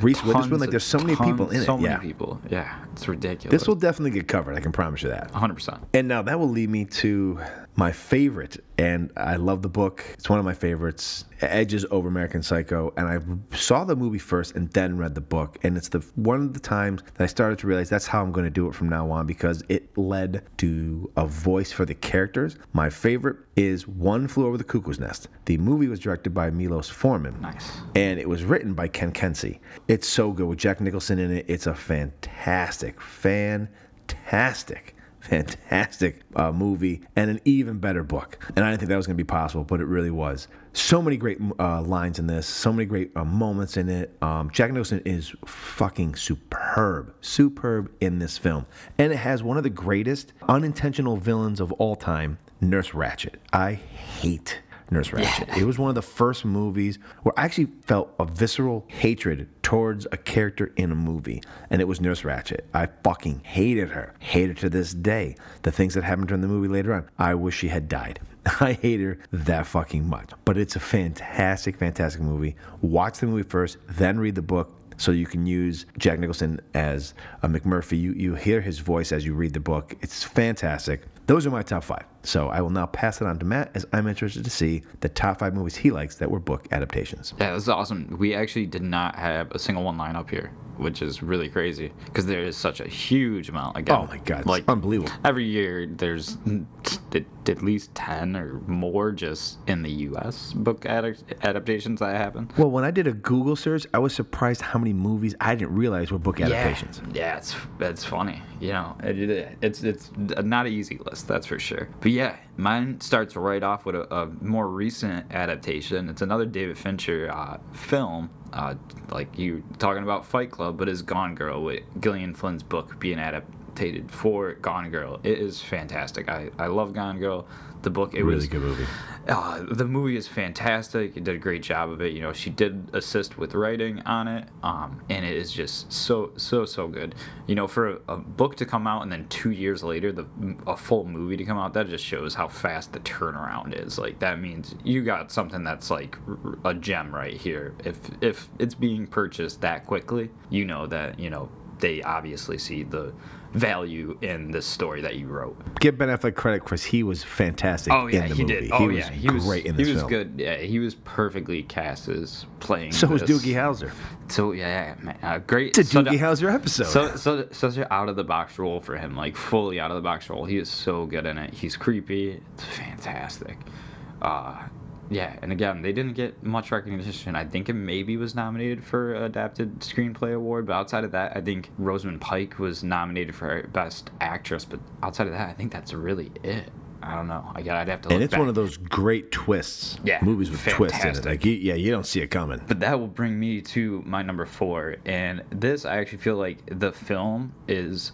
Reese Witherspoon. Like there's so many tons- people in it. So many yeah. people. Yeah, it's ridiculous. This will definitely get covered. I can promise you that. 100%. And now that will lead me to my favorite, and I love the book. It's one of my favorites. Edges over American Psycho, and I saw the movie first and then read the book, and it's the one of the times that I started to realize that's how I'm going to do it from now on because it led to a voice for the characters. My favorite is One Flew Over the Cuckoo's Nest. The movie was directed by Milos Forman, Nice. and it was written by Ken Kesey. It's so good with Jack Nicholson in it. It's a fantastic, fantastic fantastic uh, movie and an even better book. And I didn't think that was going to be possible, but it really was. So many great uh, lines in this, so many great uh, moments in it. Um, Jack Nicholson is fucking superb, superb in this film. And it has one of the greatest unintentional villains of all time, Nurse Ratched. I hate Nurse Ratched. It was one of the first movies where I actually felt a visceral hatred towards a character in a movie, and it was Nurse Ratched. I fucking hated her. Hate her to this day. The things that happened during the movie later on, I wish she had died. I hate her that fucking much. But it's a fantastic, fantastic movie. Watch the movie first, then read the book. so you can use Jack Nicholson as a McMurphy. You you hear his voice as you read the book. It's fantastic. Those are my top five. So I will now pass it on to Matt as I'm interested to see the top five movies he likes that were book adaptations. Yeah, this is awesome. We actually did not have a single one line up here, which is really crazy because there is such a huge amount. Again, Oh my God, it's like unbelievable. Every year there's at at least ten or more just in the U.S. book ad- adaptations that happen. Well, when I did a Google search, I was surprised how many movies I didn't realize were book adaptations. Yeah, yeah it's it's funny. You know, it, it, it's it's not an easy list, that's for sure. But yeah, mine starts right off with a, a more recent adaptation. It's another David Fincher uh, film. Uh, like you talking about Fight Club, but is Gone Girl with Gillian Flynn's book being adapted for Gone Girl. It is fantastic. I, I love Gone Girl. The book, it was really was good movie. uh, the movie is fantastic. It did a great job of it. You know, she did assist with writing on it, um, and it is just so so so good. You know, for a, a book to come out and then two years later, the a full movie to come out, that just shows how fast the turnaround is. Like that means you got something that's like a gem right here. If if it's being purchased that quickly, you know that you know they obviously see the value in this story that you wrote. Give Ben Affleck credit because he was fantastic Oh yeah, in the he movie. did. Oh he was yeah, he was great in this He was film. good. Yeah, he was perfectly cast as playing. So was. Doogie Howser. So yeah, yeah, man, uh, great. It's a such Doogie Howser episode. So, so such an out of the box role for him, like fully out of the box role. He is so good in it. He's creepy. It's fantastic. Uh, yeah, and again, they didn't get much recognition. I think it maybe was nominated for adapted screenplay award, but outside of that, I think Rosamund Pike was nominated for best actress. But outside of that, I think that's really it. I don't know. Again, I'd have to. Look and it's back. one of those great twists. Yeah, movies with twists in it. fantastic. Like, you, yeah, you don't see it coming. But that will bring me to my number four. And this, I actually feel like the film is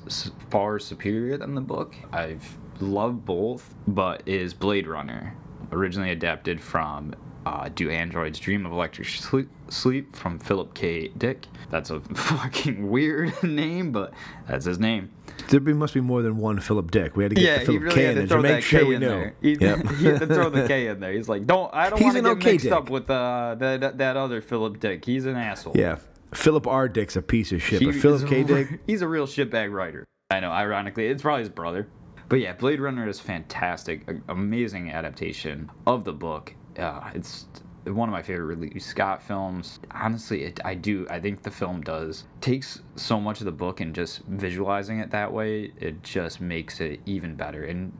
far superior than the book. I've loved both, but is Blade Runner, originally adapted from uh, Do Androids Dream of Electric Sheep, from Philip K. Dick. That's a fucking weird name, but that's his name. There be, must be more than one Philip Dick. We had to get Yeah, the Philip really K in there to make sure K we know. He, Yep. he had to throw the K in there. He's like, don't I don't want to get okay mixed Dick. up with uh, that that other Philip Dick. He's an asshole. Yeah. Philip R. Dick's a piece of shit, He but Philip K. Dick, He's a real shitbag writer. I know, ironically. It's probably his brother. But yeah, Blade Runner is fantastic. A- amazing adaptation of the book. Uh, it's one of my favorite Ridley Scott films. Honestly, it, I do. I think the film does takes so much of the book and just visualizing it that way, it just makes it even better. And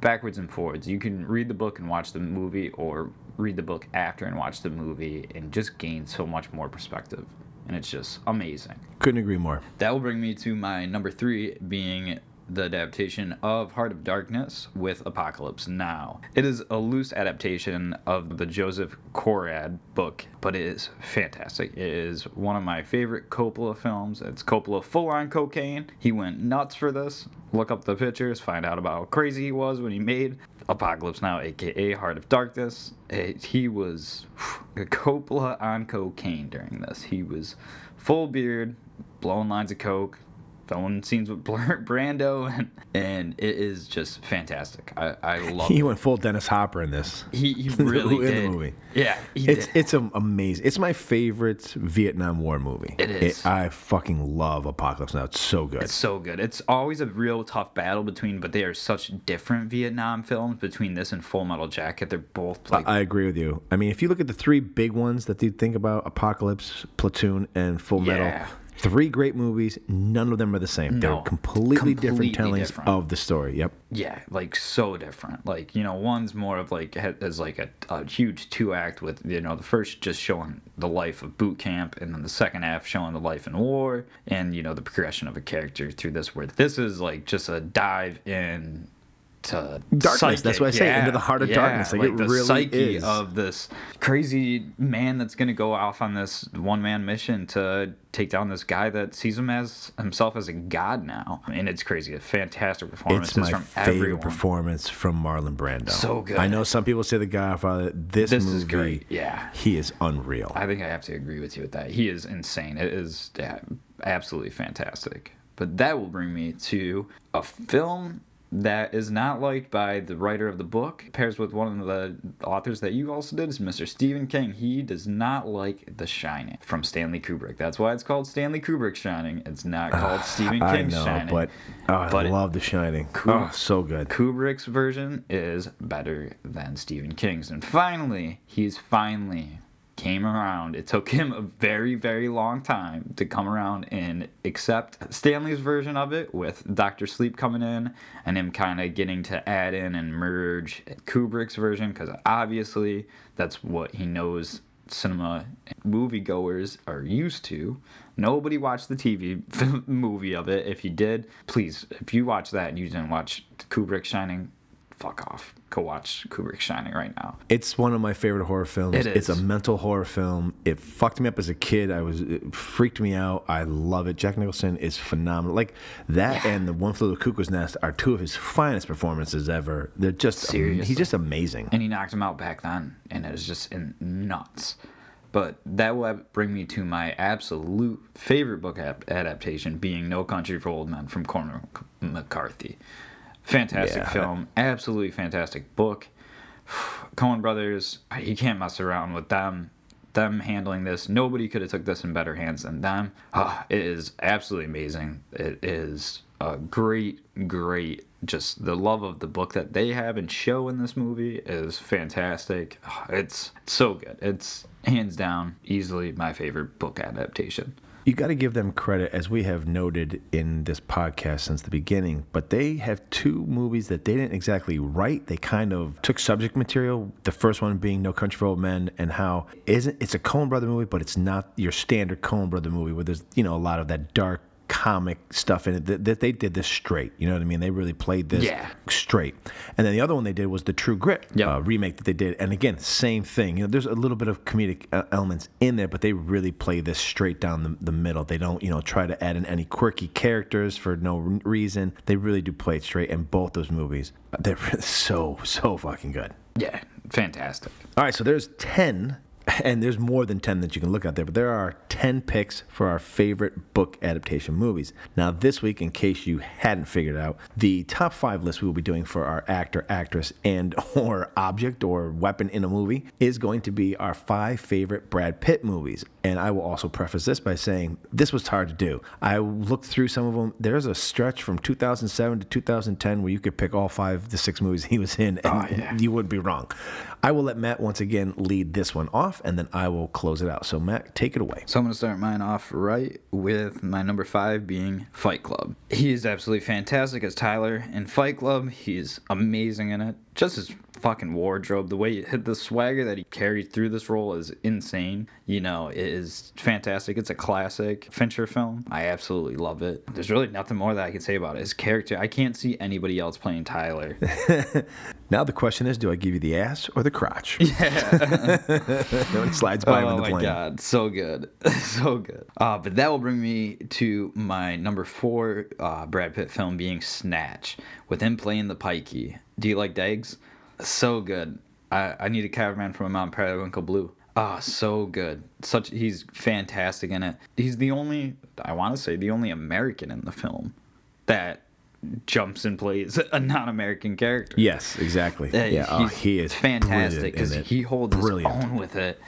backwards and forwards, you can read the book and watch the movie, or read the book after and watch the movie, and just gain so much more perspective. And it's just amazing. couldn't agree more. That will bring me to my number three, being the adaptation of Heart of Darkness with Apocalypse Now. It is a loose adaptation of the Joseph Conrad book, but it is fantastic. It is one of my favorite Coppola films. It's Coppola full on cocaine. He went nuts for this. Look up the pictures, find out about how crazy he was when he made Apocalypse Now, aka Heart of Darkness. It- he was Coppola on cocaine during this. He was full beard, blowing lines of coke, filming scenes with Blur- Brando, and, and it is just fantastic. I, I love He it. went full Dennis Hopper in this. He, he really in did. the movie. Yeah, he it's did. it's am- amazing. It's my favorite Vietnam War movie. It is. I fucking love Apocalypse Now. It's so good. It's so good. It's always a real tough battle between, but they are such different Vietnam films between this and Full Metal Jacket. They're both like I agree with you. I mean, if you look at the three big ones that you think about Apocalypse, Platoon, and Full Metal, Yeah. Three great movies. None of them are the same. They're No, completely, different tellings different. of the story. Yep. Yeah, like so different. Like you know, one's more of like as like a, a huge two act with you know the first just showing the life of boot camp, and then the second half showing the life in war, and you know the progression of a character through this. Where this is like just a dive in to Darkness, psyche. that's what I say, into the heart of darkness. Like, it the really psyche is. of this crazy man that's gonna go off on this one man mission to take down this guy that sees him as himself as a god now, and it's crazy. A fantastic performance It's my from favorite everyone. performance from Marlon Brando. So good. I know some people say The Godfather. This, This movie, is great, yeah. he is unreal. I think I have to agree with you with that. He is insane. It is yeah, absolutely fantastic. But that will bring me to a film that is not liked by the writer of the book. Pairs with one of the authors that you also did is Mr. Stephen King. He does not like The Shining from Stanley Kubrick. That's why it's called Stanley Kubrick Shining. It's not called Stephen I King's know, Shining. but oh, I But it- love The Shining. Kub- oh, so good. Kubrick's version is better than Stephen King's. And finally, he's finally came around. It took him a very, very long time to come around and accept Stanley's version of it with Dr. Sleep coming in and him kind of getting to add in and merge Kubrick's version because obviously that's what he knows cinema moviegoers are used to. Nobody watched the TV movie of it. If you did, please, if you watch that and you didn't watch Kubrick Shining, fuck off. Go watch Kubrick Shining right now. It's one of my favorite horror films. It It's a mental horror film. It fucked me up as a kid. I was it freaked me out. I love it. Jack Nicholson is phenomenal. Like that and the One Flew Over the Cuckoo's Nest are two of his finest performances ever. They're just Seriously. he's just amazing. And he knocked him out back then, and it was just in nuts. But that will bring me to my absolute favorite book adaptation, being No Country for Old Men from Cormac McCarthy. Fantastic Yeah. film, absolutely fantastic book. Coen Brothers, you can't mess around with them. Them handling this, nobody could have took this in better hands than them. Ah, it is absolutely amazing. It is a great, great. Just the love of the book that they have and show in this movie is fantastic. Ah, It's so good. It's hands down, easily my favorite book adaptation. You got to give them credit, as we have noted in this podcast since the beginning. But they have two movies that they didn't exactly write. They kind of took subject material. The first one being No Country for Old Men, and how isn't it's a Coen Brother movie, but it's not your standard Coen Brother movie where there's you know a lot of that dark comic stuff in it. That, that they did this straight. You know what I mean? They really played this Yeah. straight. And then the other one they did was the True Grit uh, remake that they did. And again, same thing. You know, there's a little bit of comedic uh, elements in there, but they really play this straight down the, the middle. They don't, you know, try to add in any quirky characters for no reason. They really do play it straight. And both those movies, they're so so fucking good. Yeah, fantastic. All right, so there's 10, and there's more than 10 that you can look at there, but there are 10 picks for our favorite book adaptation movies. Now, this week, in case you hadn't figured it out, the top five list we will be doing for our actor, actress, and or object or weapon in a movie is going to be our five favorite Brad Pitt movies. And I will also preface this by saying this was hard to do. I looked through some of them. There's a stretch from 2007 to 2010 where you could pick all five to six movies he was in, and oh, you wouldn't be wrong. I will let Matt once again lead this one off, and then I will close it out. So, Matt, take it away. So I'm going to start mine off right with my number five being Fight Club. He is absolutely fantastic as Tyler in Fight Club. He's amazing in it. Just his fucking wardrobe, the way you hit the swagger that he carried through this role is insane. You know, it is fantastic. It's a classic Fincher film. I absolutely love it. There's really nothing more that I can say about it. His character, I can't see anybody else playing Tyler. Now the question is, do I give you the ass or the crotch? Yeah. when he slides by him oh in the my god, so good, so good. Uh, but that will bring me to my number four uh, Brad Pitt film being Snatch, with him playing the pikey. Do you like Dags? So good. I, I need a caveman from a Mount Periwinkle Blue. Ah, so good. Such he's fantastic in it. He's the only I want to say the only American in the film that jumps and plays a non-American character. Yes, exactly. Uh, yeah, oh, he is fantastic because he holds Brilliant. his own with it.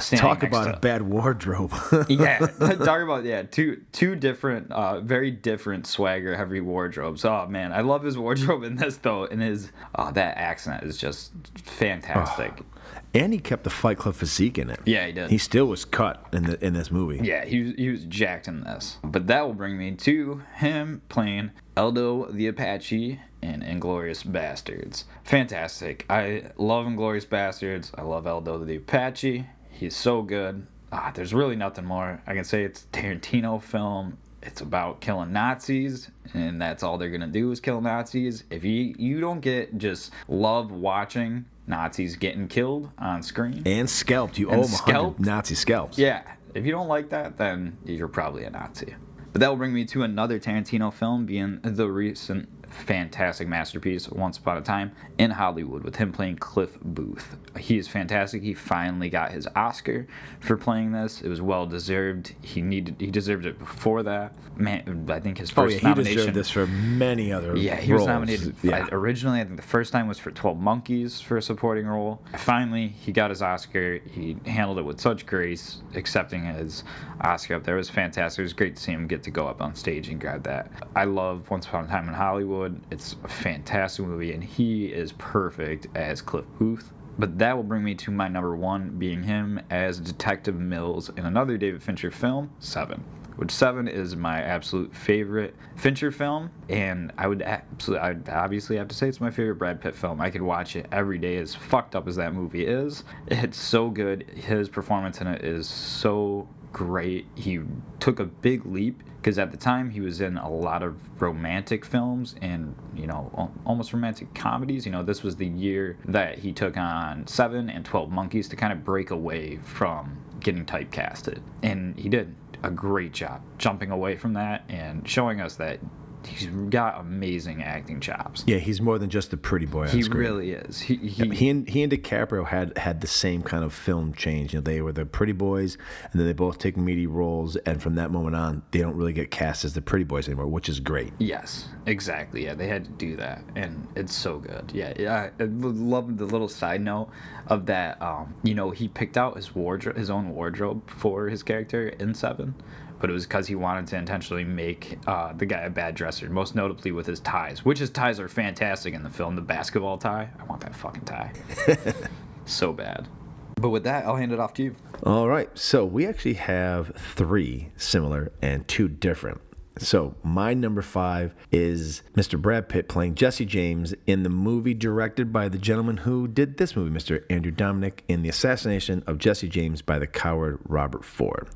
Talk about to- a bad wardrobe. yeah, talk about yeah, two two different, uh, very different swagger heavy wardrobes. Oh man, I love his wardrobe in this though, and his uh, that accent is just fantastic. and he kept the Fight Club physique in it. Yeah, he did. He still was cut in the in this movie. Yeah, he was, he was jacked in this. But that will bring me to him playing Aldo the Apache in Inglourious Basterds. Fantastic. I love Inglourious Basterds. I love Aldo the Apache. He's so good. Ah, there's really nothing more. I can say it's a Tarantino film. It's about killing Nazis, and that's all they're gonna do is kill Nazis. If you you don't get just love watching Nazis getting killed on screen, And scalped. You And owe scalped? Nazi scalps. yeah, if you don't like that, then you're probably a Nazi. But that will bring me to another Tarantino film, being the recent fantastic masterpiece, Once Upon a Time in Hollywood, with him playing Cliff Booth. He is fantastic. He finally got his Oscar for playing this. It was well deserved. He needed he deserved it before that. Man, I think his first Oh first yeah, he nomination. deserved this for many other. Yeah, he roles. was nominated Yeah. Originally. I think the first time was for Twelve Monkeys for a supporting role. Finally, he got his Oscar. He handled it with such grace, accepting his Oscar up there. It was fantastic. It was great to see him get to go up on stage and grab that. I love Once Upon a Time in Hollywood. It's a fantastic movie, and he is perfect as Cliff Booth. But that will bring me to my number one, being him as Detective Mills in another David Fincher film, Seven which Seven is my absolute favorite Fincher film, and I would absolutely, I would obviously have to say it's my favorite Brad Pitt film. I could watch it every day. As fucked up as that movie is, it's so good. His performance in it is so great. He took a big leap because at the time he was in a lot of romantic films and you know almost romantic comedies. You know, this was the year that he took on Seven and Twelve Monkeys to kind of break away from getting typecasted, and he did a great job jumping away from that and showing us that he's got amazing acting chops. Yeah, he's more than just a pretty boy. On He screen. really is. He, he, mean, he and he and DiCaprio had had the same kind of film change. You know, they were the pretty boys, and then they both take meaty roles, and from that moment on, they don't really get cast as the pretty boys anymore, which is great. Yes, exactly. Yeah, they had to do that, and it's so good. Yeah, yeah. I love the little side note of that. Um, you know, he picked out his wardrobe, his own wardrobe for his character in Seven, but it was because he wanted to intentionally make uh, the guy a bad dresser. Most notably with his ties, which his ties are fantastic in the film. The basketball tie, I want that fucking tie. so bad. But with that, I'll hand it off to you. All right, so we actually have three similar and two different. So my number five is Mr. Brad Pitt playing Jesse James in the movie directed by the gentleman who did this movie, Mr. Andrew Dominik, in the assassination of Jesse James by the coward Robert Ford.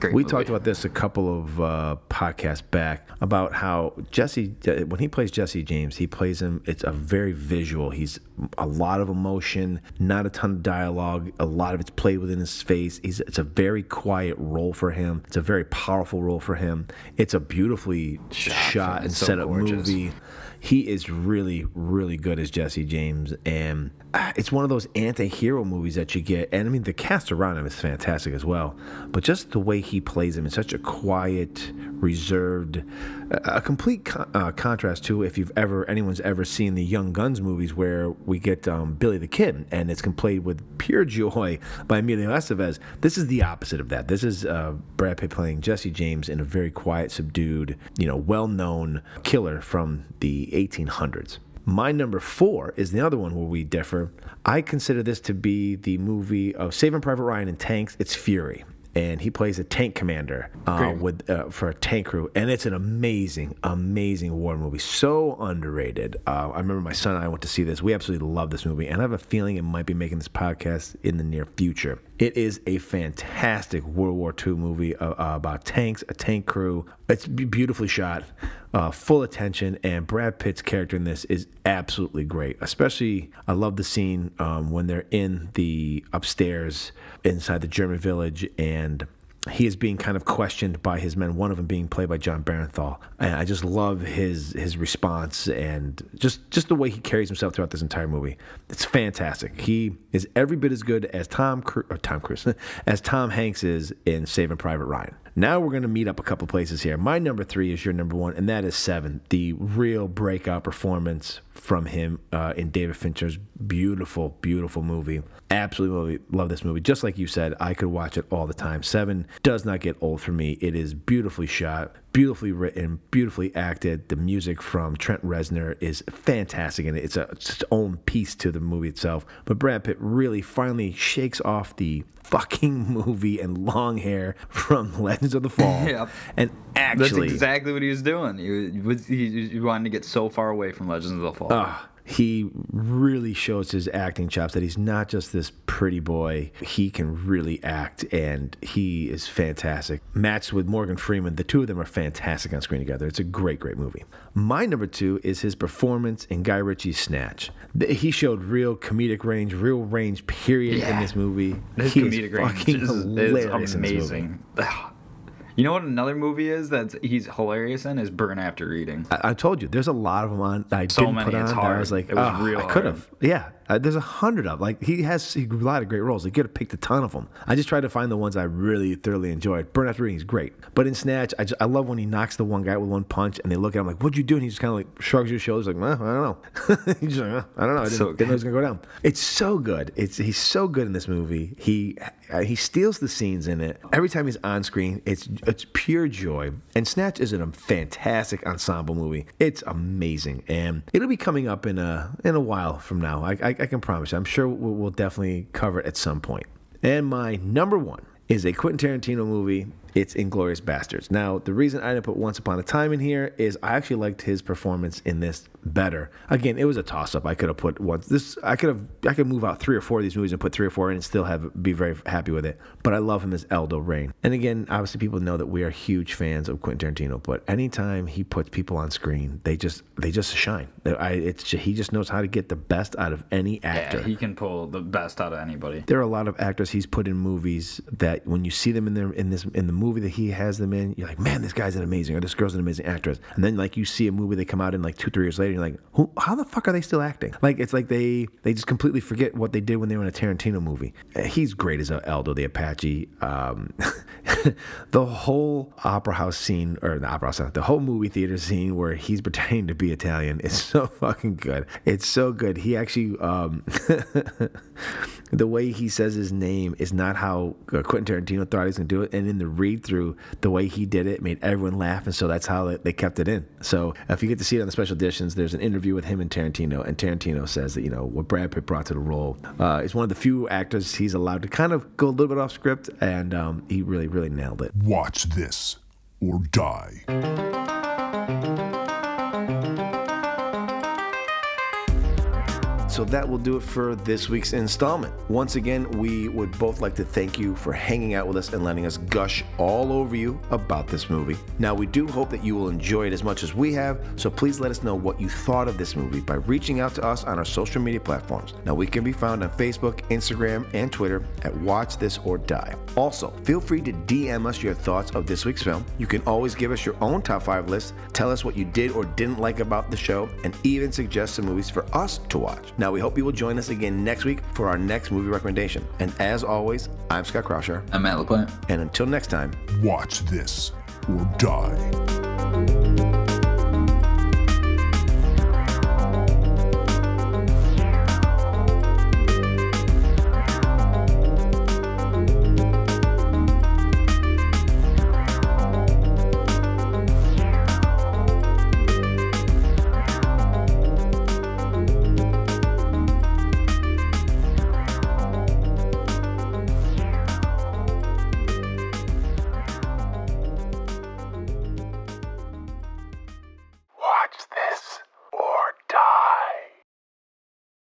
Great we movie. talked about this a couple of uh, podcasts back about how Jesse, uh, when he plays Jesse James, he plays him. It's a very visual. He's a lot of emotion, not a ton of dialogue. A lot of it's played within his face. He's, it's a very quiet role for him. It's a very powerful role for him. It's a beautifully shot, and so set up gorgeous. movie. He is really, really good as Jesse James, and it's one of those anti-hero movies that you get. And I mean, the cast around him is fantastic as well. But just the way he plays him in such a quiet, reserved, a complete con- uh, contrast to if you've ever anyone's ever seen the Young Guns movies, where we get um, Billy the Kid, and it's played with pure joy by Emilio Estevez. This is the opposite of that. This is uh, Brad Pitt playing Jesse James in a very quiet, subdued, you know, well-known killer from the 1800s. My number four is the other one where we differ. I consider this to be the movie of Saving Private Ryan and Tanks. It's Fury. And he plays a tank commander uh, with uh, for a tank crew, and it's an amazing, amazing war movie. So underrated. Uh, I remember my son and I went to see this. We absolutely love this movie, and I have a feeling it might be making this podcast in the near future. It is a fantastic World War II movie uh, uh, about tanks, a tank crew. It's beautifully shot, uh, full attention, and Brad Pitt's character in this is absolutely great. Especially, I love the scene um, when they're in the upstairs inside the German village and he is being kind of questioned by his men. One of them being played by Jon Bernthal, and I just love his his response and just just the way he carries himself throughout this entire movie. It's fantastic. He is every bit as good as Tom Tom Cruise as Tom Hanks is in Saving Private Ryan. Now we're going to meet up a couple places here. My number three is your number one, and that is Seven, the real breakout performance from him uh, in David Fincher's beautiful, beautiful movie. Absolutely love this movie. Just like you said, I could watch it all the time. Seven does not get old for me. It is beautifully shot, beautifully written, beautifully acted. The music from Trent Reznor is fantastic, and it's, a, it's own piece to the movie itself. But Brad Pitt really finally shakes off the fucking movie and long hair from Legends of the Fall. Yep. And actually, That's exactly what he was doing. He was he, he wanted to get so far away from Legends of the Fall. Ah, he really shows his acting chops that he's not just this pretty boy. He can really act, and he is fantastic. Matched with Morgan Freeman, the two of them are fantastic on screen together. It's a great, great movie. My number two is his performance in Guy Ritchie's Snatch. He showed real comedic range, real range, period, in this movie. His he comedic range is, is hilarious in this movie. amazing. You know what another movie is that he's hilarious in is Burn After Reading. I, I told you, there's a lot of them on I So didn't many, put on. it's that I was like, It was oh, real I could have. Yeah, uh, there's a hundred of like he has he, a lot of great roles. He could have picked a ton of them. I just tried to find the ones I really thoroughly enjoyed. Burn After Reading is great, but in Snatch, I, just, I love when he knocks the one guy with one punch, and they look at him like, "What'd you do?" And he just kind of like shrugs his shoulders, like, well, "I don't know." he's just like, "Uh, "I don't know. I didn't, So didn't know it was gonna go down." It's so good. It's he's so good in this movie. He uh, he steals the scenes in it. Every time he's on screen, it's it's pure joy. And Snatch is a fantastic ensemble movie. It's amazing, and it'll be coming up in a in a while from now. I I, I can promise. you. I'm sure we'll, we'll definitely cover it at some point. And my number one is a Quentin Tarantino movie. It's Inglourious Basterds. Now, the reason I didn't put Once Upon a Time in here is I actually liked his performance in this better. Again, it was a toss up. I could have put once this. I could have. I could move out three or four of these movies and put three or four in and still have be very happy with it. But I love him as Aldo Raine. And again, obviously, people know that we are huge fans of Quentin Tarantino. But anytime he puts people on screen, they just they just shine. I, it's ju- he just knows how to get the best out of any actor. Yeah, he can pull the best out of anybody. There are a lot of actors he's put in movies that when you see them in their in this in the movie that he has them in, you're like, man, this guy's an amazing or this girl's an amazing actress. And then like you see a movie they come out in like two three years later, and you're like, Who, how the fuck are they still acting? Like it's like they they just completely forget what they did when they were in a Tarantino movie. Uh, He's great as Aldo the Apache. Um, the whole opera house scene or the opera house, the whole movie theater scene where he's pretending to be Italian is so fucking good. It's so good. He actually. Um, the way he says his name is not how uh, Quentin Tarantino thought he was going to do it. And in the read through, the way he did it made everyone laugh. And so that's how they, kept it in. So if you get to see it on the special editions, there's an interview with him and Tarantino. And Tarantino says that, you know, what Brad Pitt brought to the role uh, is one of the few actors he's allowed to kind of go a little bit off script. And um, he really, really nailed it. Watch this or die. So that will do it for this week's installment. Once again, we would both like to thank you for hanging out with us and letting us gush all over you about this movie. Now, we do hope that you will enjoy it as much as we have, so please let us know what you thought of this movie by reaching out to us on our social media platforms. Now, we can be found on Facebook, Instagram, and Twitter at Watch This or Die. Also, feel free to DM us your thoughts of this week's film. You can always give us your own top five list, tell us what you did or didn't like about the show, and even suggest some movies for us to watch. Now, we hope you will join us again next week for our next movie recommendation. And as always, I'm Scott Krauscher. I'm Matt LaPlante. And until next time, Watch this or die.